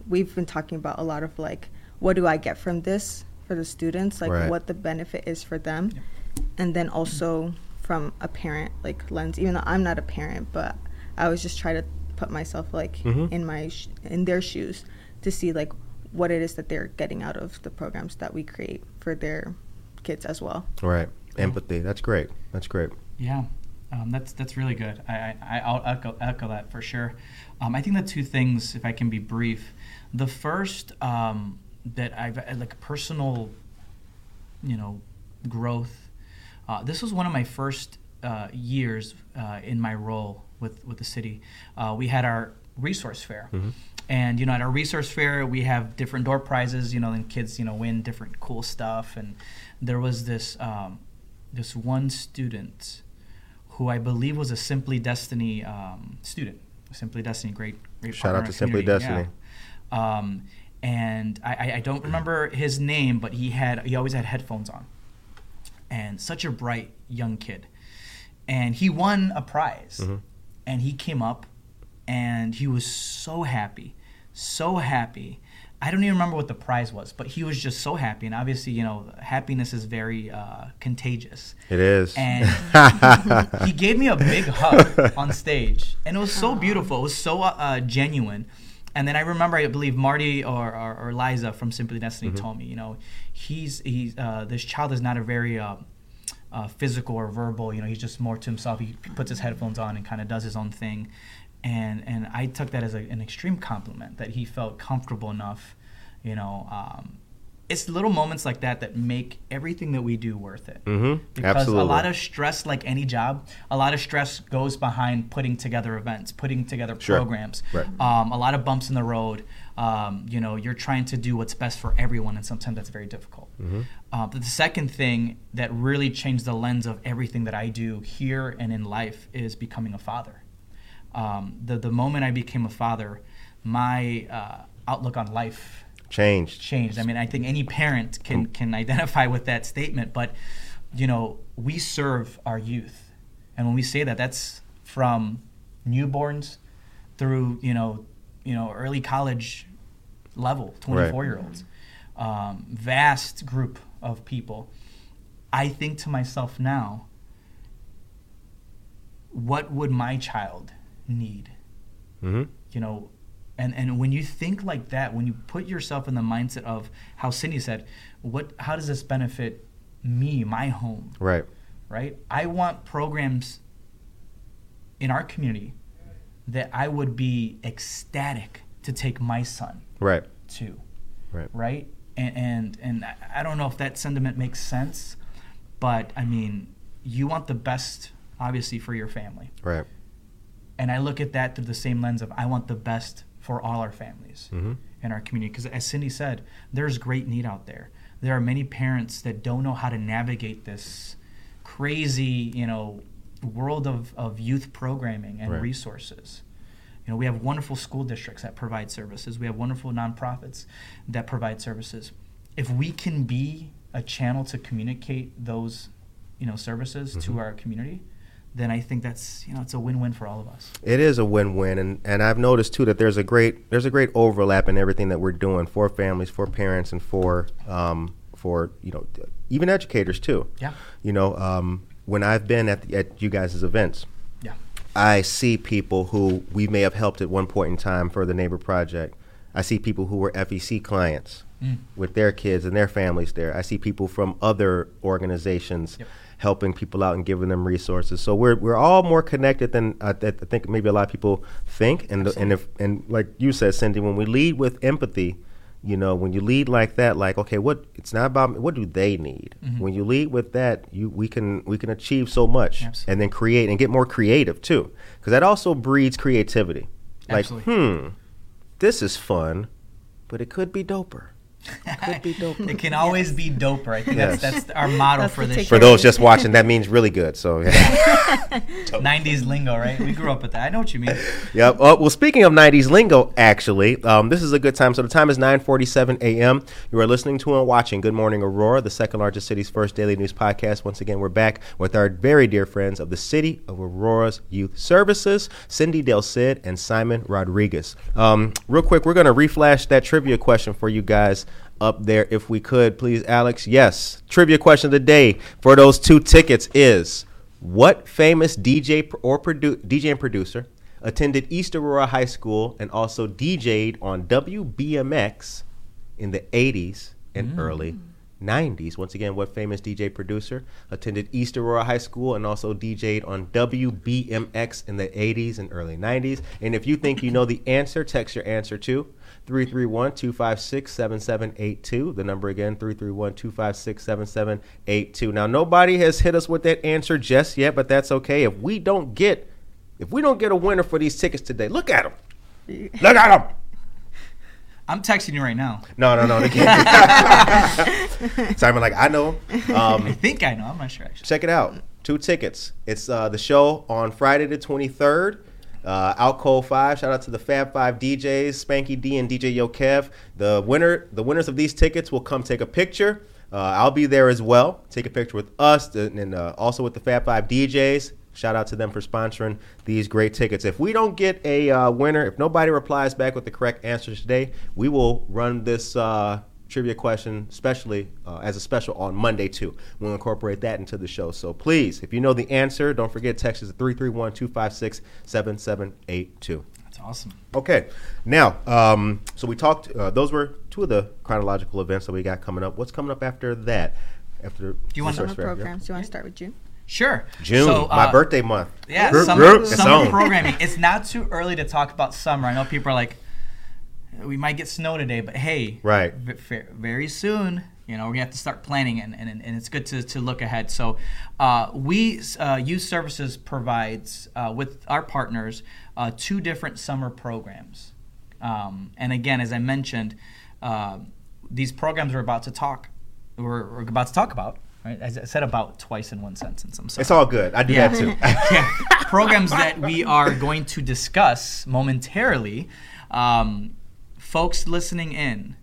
we've been talking about a lot of like, what do I get from this for the students? Like Right. what the benefit is for them, and then also from a parent like lens. Even though I'm not a parent, but I always just try to put myself like Mhm. in my sh- in their shoes to see like what it is that they're getting out of the programs that we create for their kids as well. Right. Empathy. That's great. That's great. Yeah, um, that's that's really good. I, I I'll echo echo that for sure. Um, I think the two things, if I can be brief, the first um, that I've uh, like personal, you know, growth. Uh, this was one of my first uh, years uh, in my role with with the city. Uh, we had our resource fair. And you know, at our resource fair, we have different door prizes. You know, and kids, you know, win different cool stuff. And there was this um, this one student who I believe was a Simply Destiny um, student. Simply Destiny, great, great. Shout out to Simply Destiny. yeah. Um, and I, I- don't remember his name, but he had he always had headphones on, and such a bright young kid, and he won a prize, Mm-hmm. and he came up, and he was so happy, so happy. I don't even remember what the prize was, but he was just so happy, and obviously, you know, happiness is very uh, contagious. It is. And he gave me a big hug on stage, and it was so beautiful. It was so uh, genuine. And then I remember, I believe Marty or, or, or Liza from Simply Destiny told me, you know, he's he's uh, this child is not a very uh, uh, physical or verbal. You know, he's just more to himself. He puts his headphones on and kind of does his own thing. And and I took that as a, an extreme compliment that he felt comfortable enough. You know, um, it's little moments like that that make everything that we do worth it Mhm. because Absolutely. a lot of stress like any job a lot of stress goes behind putting together events putting together Sure. programs Right. um, a lot of bumps in the road um, you know you're trying to do what's best for everyone and sometimes that's very difficult Mm-hmm. uh, but the second thing that really changed the lens of everything that i do here and in life is becoming a father um, the, the moment i became a father my uh, outlook on life Changed. changed. I mean, I think any parent can can identify with that statement. But you know, we serve our youth, and when we say that, that's from newborns through you know, you know, early college level, twenty four year olds, um, vast group of people. I think to myself now, what would my child need? Mm-hmm. you know and and when you think like that when you put yourself in the mindset of how cindy said what how does this benefit me my home Right. right i want programs in our community that i would be ecstatic to take my son Right. to Right. right and and, and I- i don't know if that sentiment makes sense but i mean you want the best obviously for your family Right. And I look at that through the same lens of I want the best for all our families Mhm. in our community. Because as Cindy said, there's great need out there. There are many parents that don't know how to navigate this crazy, you know, world of, of youth programming and Right. resources. You know, we have wonderful school districts that provide services. We have wonderful nonprofits that provide services. If we can be a channel to communicate those, you know, services Mm-hmm. to our community, then I think that's you know it's a win-win for all of us. It is a win-win, and, and I've noticed too that there's a great there's a great overlap in everything that we're doing for families, for parents, and for um, for you know even educators too. Yeah. You know, um, when I've been at the, at you guys' events, Yeah. I see people who we may have helped at one point in time for the neighbor project. I see people who were FEC clients with their kids and their families there. I see people from other organizations Yep. Helping people out and giving them resources. So we're we're all more connected than I, th- I think maybe a lot of people think. And the, and if and like you said, Cindy, when we lead with empathy, you know, when you lead like that, like okay, what it's not about me, what do they need. When you lead with that, you we can we can achieve so much, Absolutely. and then create and get more creative too, because that also breeds creativity. Like, Absolutely. hmm, this is fun, but it could be doper. Could be doper. It can always be doper. I think Yes. that's that's our motto That's for this take- For those just watching, that means really good. So yeah. 90s lingo, right? We grew up with that. I know what you mean. Yep. Uh, well, speaking of '90s lingo, actually, um, this is a good time. So the time is 9:47 a.m. You are listening to and watching Good Morning Aurora, the second largest city's first daily news podcast. Once again, we're back with our very dear friends of the City of Aurora's Youth Services, Cindy Del Cid and Simon Rodriguez. Um, real quick, we're going to reflash that trivia question for you guys up there, if we could, please, Alex. Yes. Trivia question of the day for those two tickets is: What famous DJ or produ- DJ and producer attended East Aurora High School and also DJ'd on WBMX in the 80s and mm. early 90s. Once again, what famous DJ producer attended East Aurora High School and also DJ'd on WBMX in the 80s and early 90s? And if you think you know the answer, text your answer to 331 256 7782. The number again, 331 256 7782. Now, nobody has hit us with that answer just yet, but that's okay. If we don't get if we don't get a winner for these tickets today, look at them. Look at them. I'm texting you right now. No, no, no. They can't. Simon, like I know. Um, I think I know. I'm not sure actually. check it out. Two tickets. It's uh, the show on Friday the 23rd. Uh, Five. Shout out to the Fab Five DJs, Spanky D and DJ Yo Kev. The winner, the winners of these tickets will come take a picture. Uh, I'll be there as well. Take a picture with us and, and uh, also with the Fab Five DJs. Shout out to them for sponsoring these great tickets. If we don't get a uh, winner, if nobody replies back with the correct answers today, we will run this uh, trivia question, especially uh, as a special on Monday too. We'll incorporate that into the show. So please, if you know the answer, don't forget text us at 331-256-7782. That's awesome. Okay, now, um, so we talked. Uh, those were two of the chronological events that we got coming up. What's coming up after that? After Do you want Summer programs. Do you want to start with June? Sure. June, So, my uh, birthday month. Yeah, Group, summer, group, it's summer programming. It's not too early to talk about summer. I know people are like, we might get snow today, but hey, Right. v- very soon, you know, we're gonna have to start planning, and, and, and it's good to, to look ahead. So, uh, we uh, Youth Services provides uh, with our partners uh, two different summer programs, um, and again, as I mentioned, uh, these programs we're about to talk, we're, we're about to talk about. Right? I said about twice in one sentence. I'm sorry It's all good. I do Yeah. that too. yeah, programs that we are going to discuss momentarily. Um, folks listening in,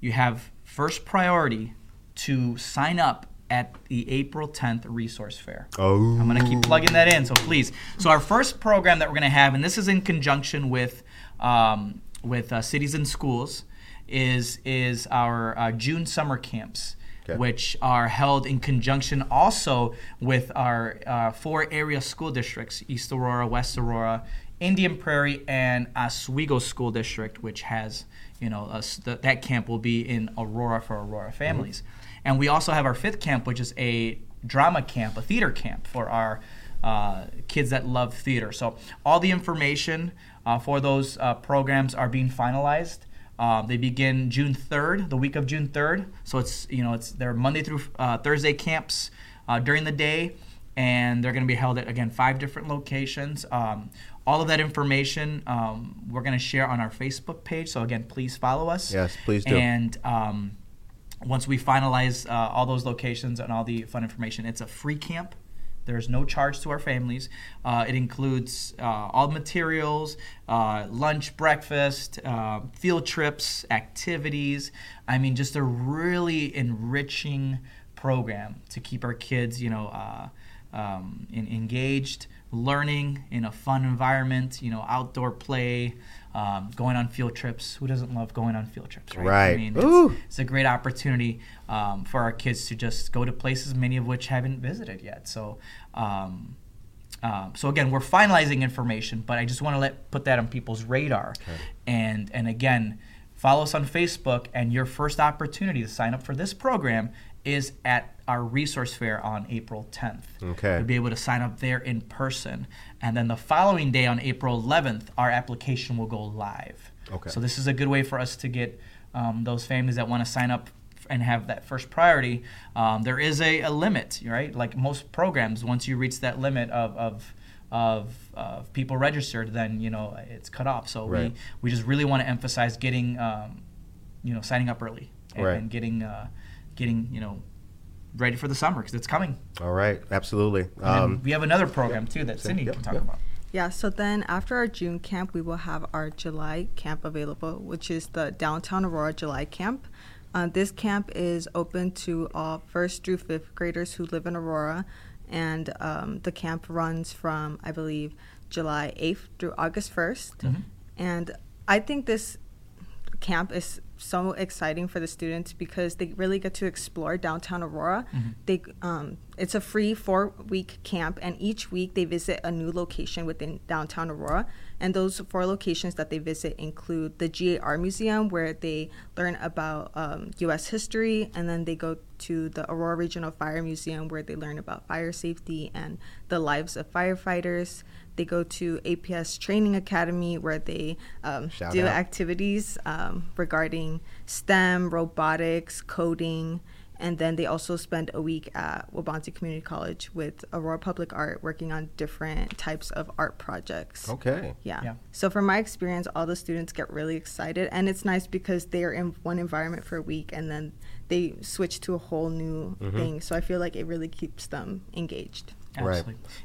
you have first priority to sign up at the April 10th resource fair. oh, I'm going to keep plugging that in, so please. So our first program that we're going to have, and this is in conjunction with um, with uh, cities and schools, is is our uh, June summer camps. Okay. Which are held in conjunction also with our uh, four area school districts East Aurora, West Aurora, Indian Prairie, and Oswego School District, which has, you know, a s th- that camp will be in Aurora for Aurora families. And we also have our fifth camp, which is a drama camp, a theater camp for our uh, kids that love theater. So all the information uh, for those uh, programs are being finalized. Um, they begin June 3rd, the week of June 3rd. So it's you know it's they're Monday through uh, Thursday camps uh, during the day, and they're going to be held at again five different locations. Um, all of that information um, we're going to share on our Facebook page. So again, please follow us. Yes, please do. And um, once we finalize uh, all those locations and all the fun information, it's a free camp. There's no charge to our families. Uh, it includes uh, all materials, uh, lunch, breakfast, uh, field trips, activities. I mean, just a really enriching program to keep our kids, you know, uh, um, in, engaged, learning in a fun environment. You know, outdoor play. Um, going on field trips. Who doesn't love going on field trips, right? Right. I mean, it's, it's a great opportunity um, for our kids to just go to places, many of which haven't visited yet. So, um, um, so again, we're finalizing information, but I just want to let put that on people's radar. And and again, follow us on Facebook, and your first opportunity to sign up for this program is at our resource fair on April 10th. Okay. You'll be able to sign up there in person, and then the following day on April 11th, our application will go live. Okay. So this is a good way for us to get um, those families that want to sign up and have that first priority. Um, there is a, a limit, right? Like most programs, once you reach that limit of of of, of people registered, then you know it's cut off. So Right. we we just really want to emphasize getting um, you know signing up early and, Right. and getting uh, getting you know ready for the summer because it's coming. All right, absolutely. Um, we have another program too that Cindy yep, can talk yep. about. Yeah, so then after our June camp, we will have our July camp available, which is the Downtown Aurora July Camp. Uh, this camp is open to all first through fifth graders who live in Aurora, and um, the camp runs from, I believe, July 8th through August 1st. And I think this camp is so exciting for the students because they really get to explore downtown Aurora. They um, it's a free four week camp, and each week they visit a new location within downtown Aurora. And those four locations that they visit include the GAR Museum, where they learn about um, U.S. history, and then they go to the Aurora Regional Fire Museum, where they learn about fire safety and the lives of firefighters. They go to APS Training Academy, where they um, do out. activities um, regarding STEM, robotics, coding, and then they also spend a week at Waubonsee Community College with Aurora Public Art, working on different types of art projects. okay. Yeah. Yeah. So from my experience, all the students get really excited, and it's nice because they are in one environment for a week, and then they switch to a whole new Mm-hmm. thing. So I feel like it really keeps them engaged. Right.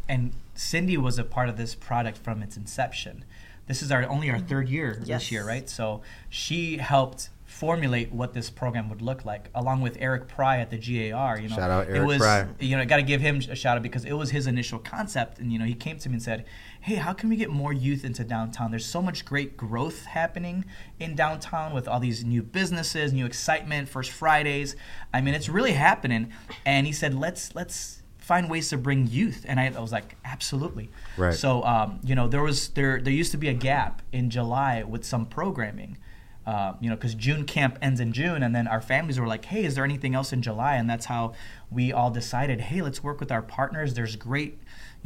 And Cindy was a part of this product from its inception. This is our only our third year Mm-hmm. Yes. this year, right? So she helped formulate what this program would look like, along with Eric Pry at the GAR. You know, Shout out it Eric was, Pry. You know, I got to give him a shout out because it was his initial concept, and you know, he came to me and said, "Hey, how can we get more youth into downtown? There's so much great growth happening in downtown with all these new businesses, new excitement, First Fridays. I mean, it's really happening." And he said, "Let's let's." Find ways to bring youth and I, I was like absolutely Right. so um, you know there was there there used to be a gap in july with some programming uh, you know because june camp ends in june and then our families were like hey is there anything else in july? And that's how we all decided hey let's work with our partners. There's great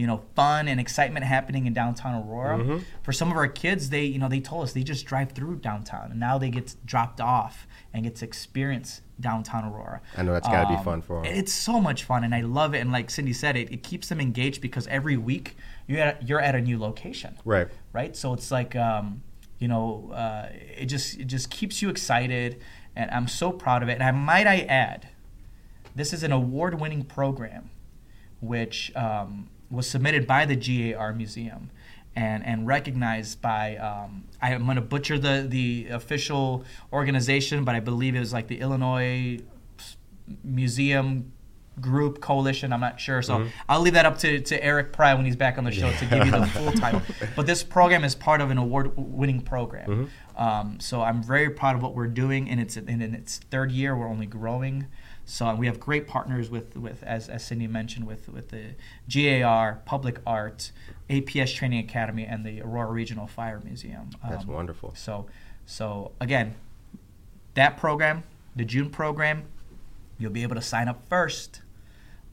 you know fun and excitement happening in downtown aurora. For some of our kids they you know they told us they just drive through downtown and now they get dropped off and get to experience downtown aurora. I know that's gotta be Um, fun for 'em. it's so much fun and i love it and like cindy said it, it keeps them engaged because every week you're at, you're at a new location. Right. right? So it's like um, you know uh, it just it just keeps you excited and i'm so proud of it. And i might i add this is an award-winning program which um, was submitted by the gar museum and, and recognized by um, I, i'm going to butcher the, the official organization but i believe it was like the illinois museum group coalition i'm not sure. So i'll leave that up to, to eric pry when he's back on the show to give you the full title. But this program is part of an award-winning program. Um, so i'm very proud of what we're doing and it's in, in its third year we're only growing. So we have great partners with, with as, as cindy mentioned with, with the gar public art aps training academy and the aurora regional fire museum. That's Um, wonderful. so so again that program, the June program, you'll be able to sign up first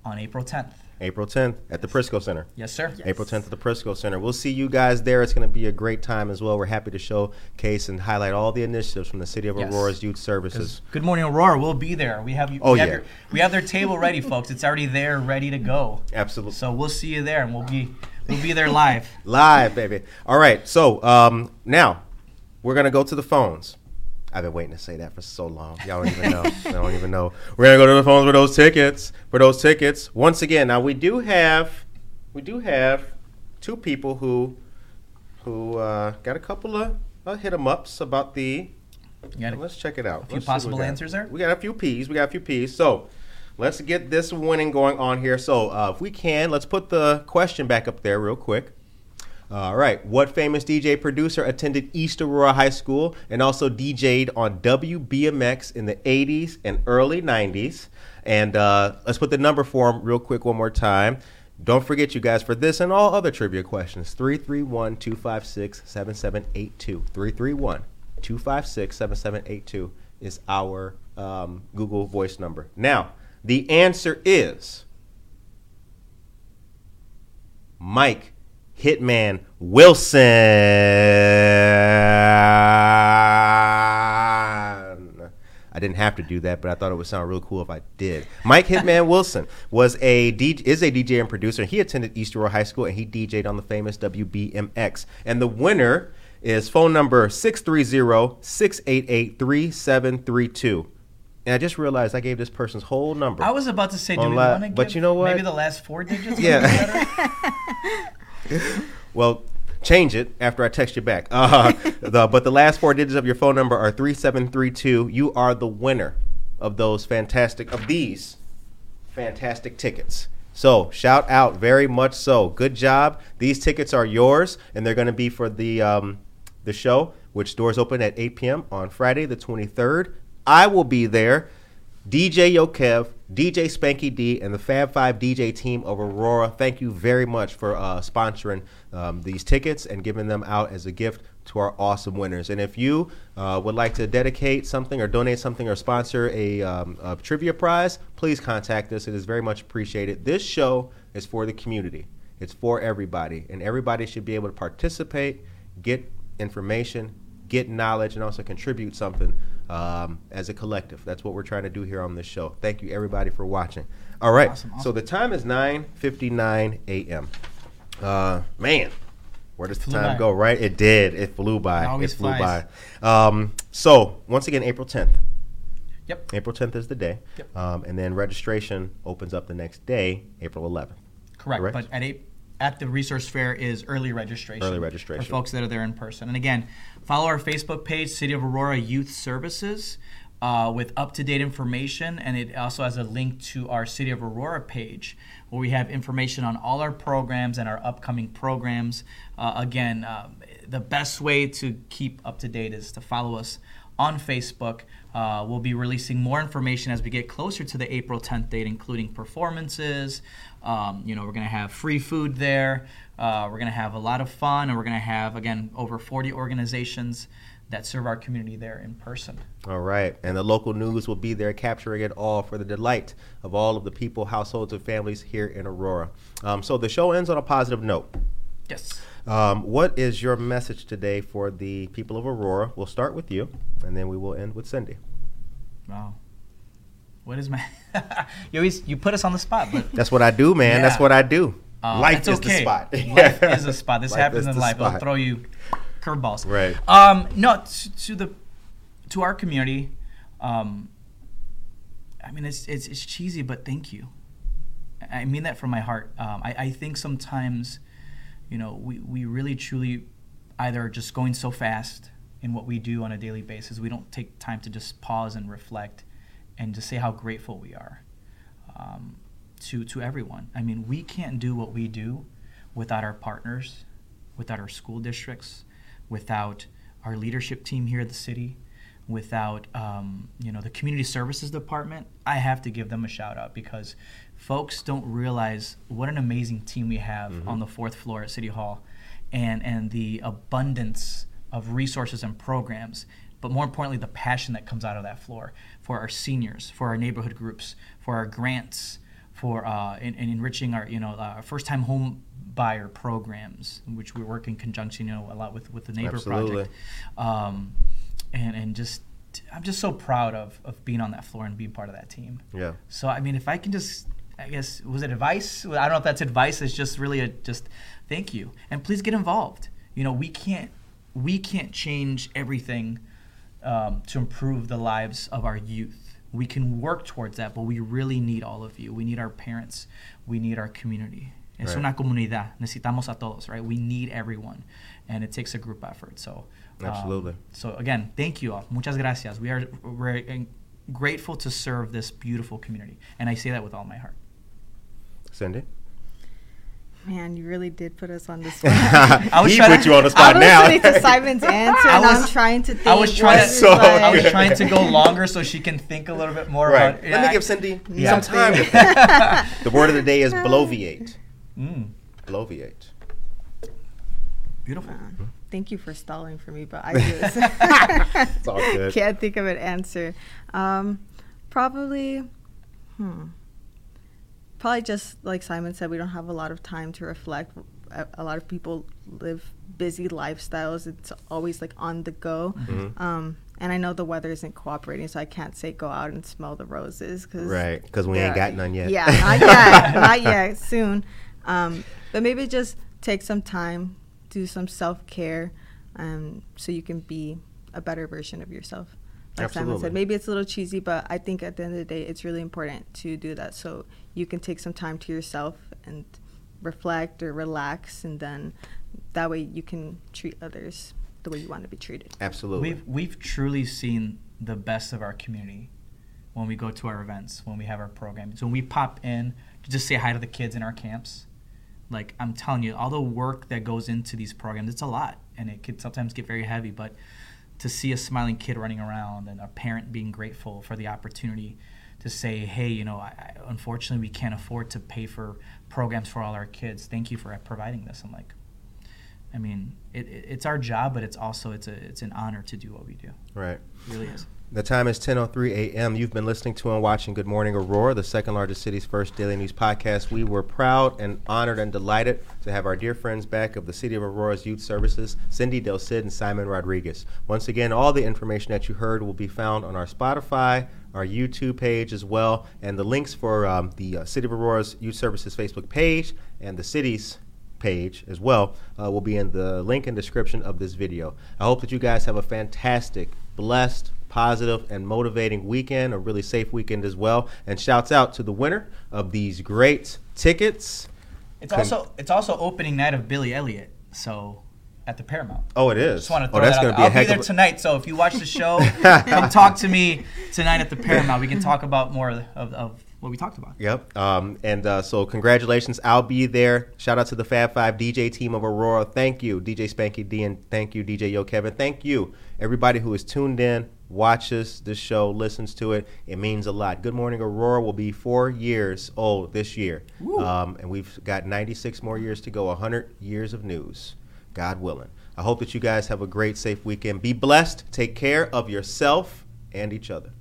on April 10th. April 10th at the Prisco Center. Yes, sir. April 10th at the Prisco Center. We'll see you guys there. It's going to be a great time as well. We're happy to showcase and highlight all the initiatives from the City of Yes. Aurora's Youth Services. Good morning, Aurora. We'll be there. We have you. Oh, we have yeah. your- we have their table ready, folks. It's already there, ready to go. Absolutely. So we'll see you there, and we'll be we'll be there live. Live, baby. All right. So um, now we're going to go to the phones. I've been waiting to say that for so long. Y'all don't even know. I don't even know. We're going to go to the phones for those tickets. For those tickets. Once again, now we do have we do have two people who who uh, got a couple of uh, hit 'em ups about the. Got Let's check it out. A few Let's possible answers there? We got a few P's. We got a few P's. So let's get this winning going on here. So uh, if we can, let's put the question back up there real quick. All right. What famous DJ producer attended East Aurora High School and also DJ'd on WBMX in the 80s and early 90s? And uh, let's put the number for him real quick one more time. Don't forget, you guys, for this and all other trivia questions 331 256 7782. 331 256 7782 is our um, Google Voice number. Now, the answer is Mike Hitman Wilson. I didn't have to do that, but I thought it would sound real cool if I did. Mike Hitman Wilson was a DJ, is a DJ and producer. He attended East Aurora High School and he DJ'd on the famous WBMX. And the winner is phone number 630-688-3732. And I just realized I gave this person's whole number. I was about to say, do we la- want to give but you know what? maybe the last four digits? would Yeah. Well, change it after I text you back. Uh, the, but the last four digits of your phone number are 3732. You are the winner of those fantastic, of these fantastic tickets. So, shout out very much so. Good job. These tickets are yours, and they're going to be for the, um, the show, which doors open at 8 p.m. on Friday, the 23rd. I will be there. DJ YoKev, DJ Spanky D, and the Fab Five DJ team of Aurora. Thank you very much for uh, sponsoring um, these tickets and giving them out as a gift to our awesome winners. And if you uh, would like to dedicate something or donate something or sponsor a, um, a trivia prize, please contact us. It is very much appreciated. This show is for the community. It's for everybody, and everybody should be able to participate, get information, get knowledge, and also contribute something um, as a collective. That's what we're trying to do here on this show. Thank you, everybody, for watching. All right, Awesome, so the time is 9:59 a.m. Uh, man, where does the time by. go? Right, it did. It flew by. It always it flew flies. by. Um, so once again, April 10th. Yep. April 10th is the day, Yep. um, and then registration opens up the next day, April 11th. Correct. Correct. But at eight, at the resource fair is early registration. Early registration. for folks that are there in person. And again, follow our Facebook page, City of Aurora Youth Services, uh, with up to date information, and it also has a link to our City of Aurora page where we have information on all our programs and our upcoming programs. Uh, again, uh, the best way to keep up to date is to follow us on Facebook. Uh, we'll be releasing more information as we get closer to the April 10th date, including performances. Um, you know, we're going to have free food there. Uh, we're going to have a lot of fun, and we're going to have, again, over 40 organizations that serve our community there in person. All right. And the local news will be there capturing it all for the delight of all of the people, households, and families here in Aurora. Um, so the show ends on a positive note. Yes. Um, what is your message today for the people of Aurora? We'll start with you, and then we will end with Cindy. Wow. What is my. you always you put us on the spot, but. That's what I do, man. That's what I do. Uh, life is the spot. life is a spot. This Life happens in life. I'll throw you curveballs. Right. Um, no, to, to the to our community. Um, I mean, it's, it's it's cheesy, but thank you. I I mean that from my heart. Um, I, I think sometimes, you know, we, we really truly either are just going so fast in what we do on a daily basis, we don't take time to just pause and reflect and just say how grateful we are um, to, to everyone. I mean, we can't do what we do without our partners, without our school districts, without our leadership team here at the city, without um, you know the community services department. I have to give them a shout out because folks don't realize what an amazing team we have on the fourth floor at City Hall, and and the abundance of resources and programs. But more importantly, the passion that comes out of that floor for our seniors, for our neighborhood groups, for our grants, for uh, in, in enriching our you know uh, first time home buyer programs, which we work in conjunction you know a lot with with the neighbor Absolutely. project, um, and and just I'm just so proud of of being on that floor and being part of that team. Yeah. So I mean, if I can just, I guess, was it advice? I don't know if that's advice. It's just really a just thank you, and please get involved. You know, we can't we can't change everything um, to improve the lives of our youth. We can work towards that, but we really need all of you. We need our parents. We need our community. Es Right. una comunidad. Necesitamos a todos, right? We need everyone, and it takes a group effort. So, um, Absolutely. so again, thank you all. Muchas gracias. We are we're grateful to serve this beautiful community, and I say that with all my heart. Cindy? Man, you really did put us on the spot. I was he trying put to- you on the I spot was now. listening to Simon's answer, I and was- I'm trying to think. I was trying to So like- I was trying to go longer so she can think a little bit more right. about. Let me give Cindy Yeah. some time the word of the day is bloviate. Mm, Bloviate. beautiful. Uh, Thank you for stalling for me, but I just It's all good. can't think of an answer. Um, probably, hmm. Probably just like Simon said, we don't have a lot of time to reflect. A, a lot of people live busy lifestyles. It's always like on the go. Mm-hmm. Um, and I know the weather isn't cooperating, so I can't say go out and smell the roses because Right, because we ain't got none yet. Yeah, not yet, not yet. Soon, um, but maybe just take some time, do some self care, um, so you can be a better version of yourself. Like Simon Absolutely. said, maybe it's a little cheesy, but I think at the end of the day, it's really important to do that. So you can take some time to yourself and reflect or relax, and then that way you can treat others the way you want to be treated. Absolutely. We've we've truly seen the best of our community when we go to our events, when we have our programs, when we pop in to just say hi to the kids in our camps. Like I'm telling you, all the work that goes into these programs, it's a lot, and it could sometimes get very heavy. But to see a smiling kid running around and a parent being grateful for the opportunity to say, hey, you know, I, unfortunately we can't afford to pay for programs for all our kids. Thank you for providing this. I'm like, I mean, it, it, it's our job, but it's also it's a it's an honor to do what we do. right. It really is. The time is 10:03 a.m. You've been listening to and watching Good Morning Aurora, the second largest city's first daily news podcast. We were proud and honored and delighted to have our dear friends back of the City of Aurora's Youth Services, Cindy Del Cid and Simon Rodriguez. Once again, all the information that you heard will be found on our Spotify, our YouTube page as well, and the links for um, the uh, City of Aurora's Youth Services Facebook page and the city's page as well uh, will be in the link and description of this video. I hope that you guys have a fantastic, blessed, positive, and motivating weekend, a really safe weekend as well. And shouts out to the winner of these great tickets. It's Con- also it's also opening night of Billy Elliot, so at the Paramount. Oh, it is. Just want to oh, throw that's that gonna out be there. a I'll be heck there of a- tonight, so if you watch the show, come talk to me tonight at the Paramount. We can talk about more of, of what we talked about. Yep. Um, and uh, so, congratulations. I'll be there. Shout out to the Fab Five DJ team of Aurora. Thank you, DJ Spanky D, and thank you, DJ Yo Kevin. Thank you, everybody who is tuned in, watches this show, listens to it. It means a lot. Good Morning Aurora will be four years old this year. Um, and we've got 96 more years to go, 100 years of news, God willing. I hope that you guys have a great, safe weekend. Be blessed. Take care of yourself and each other.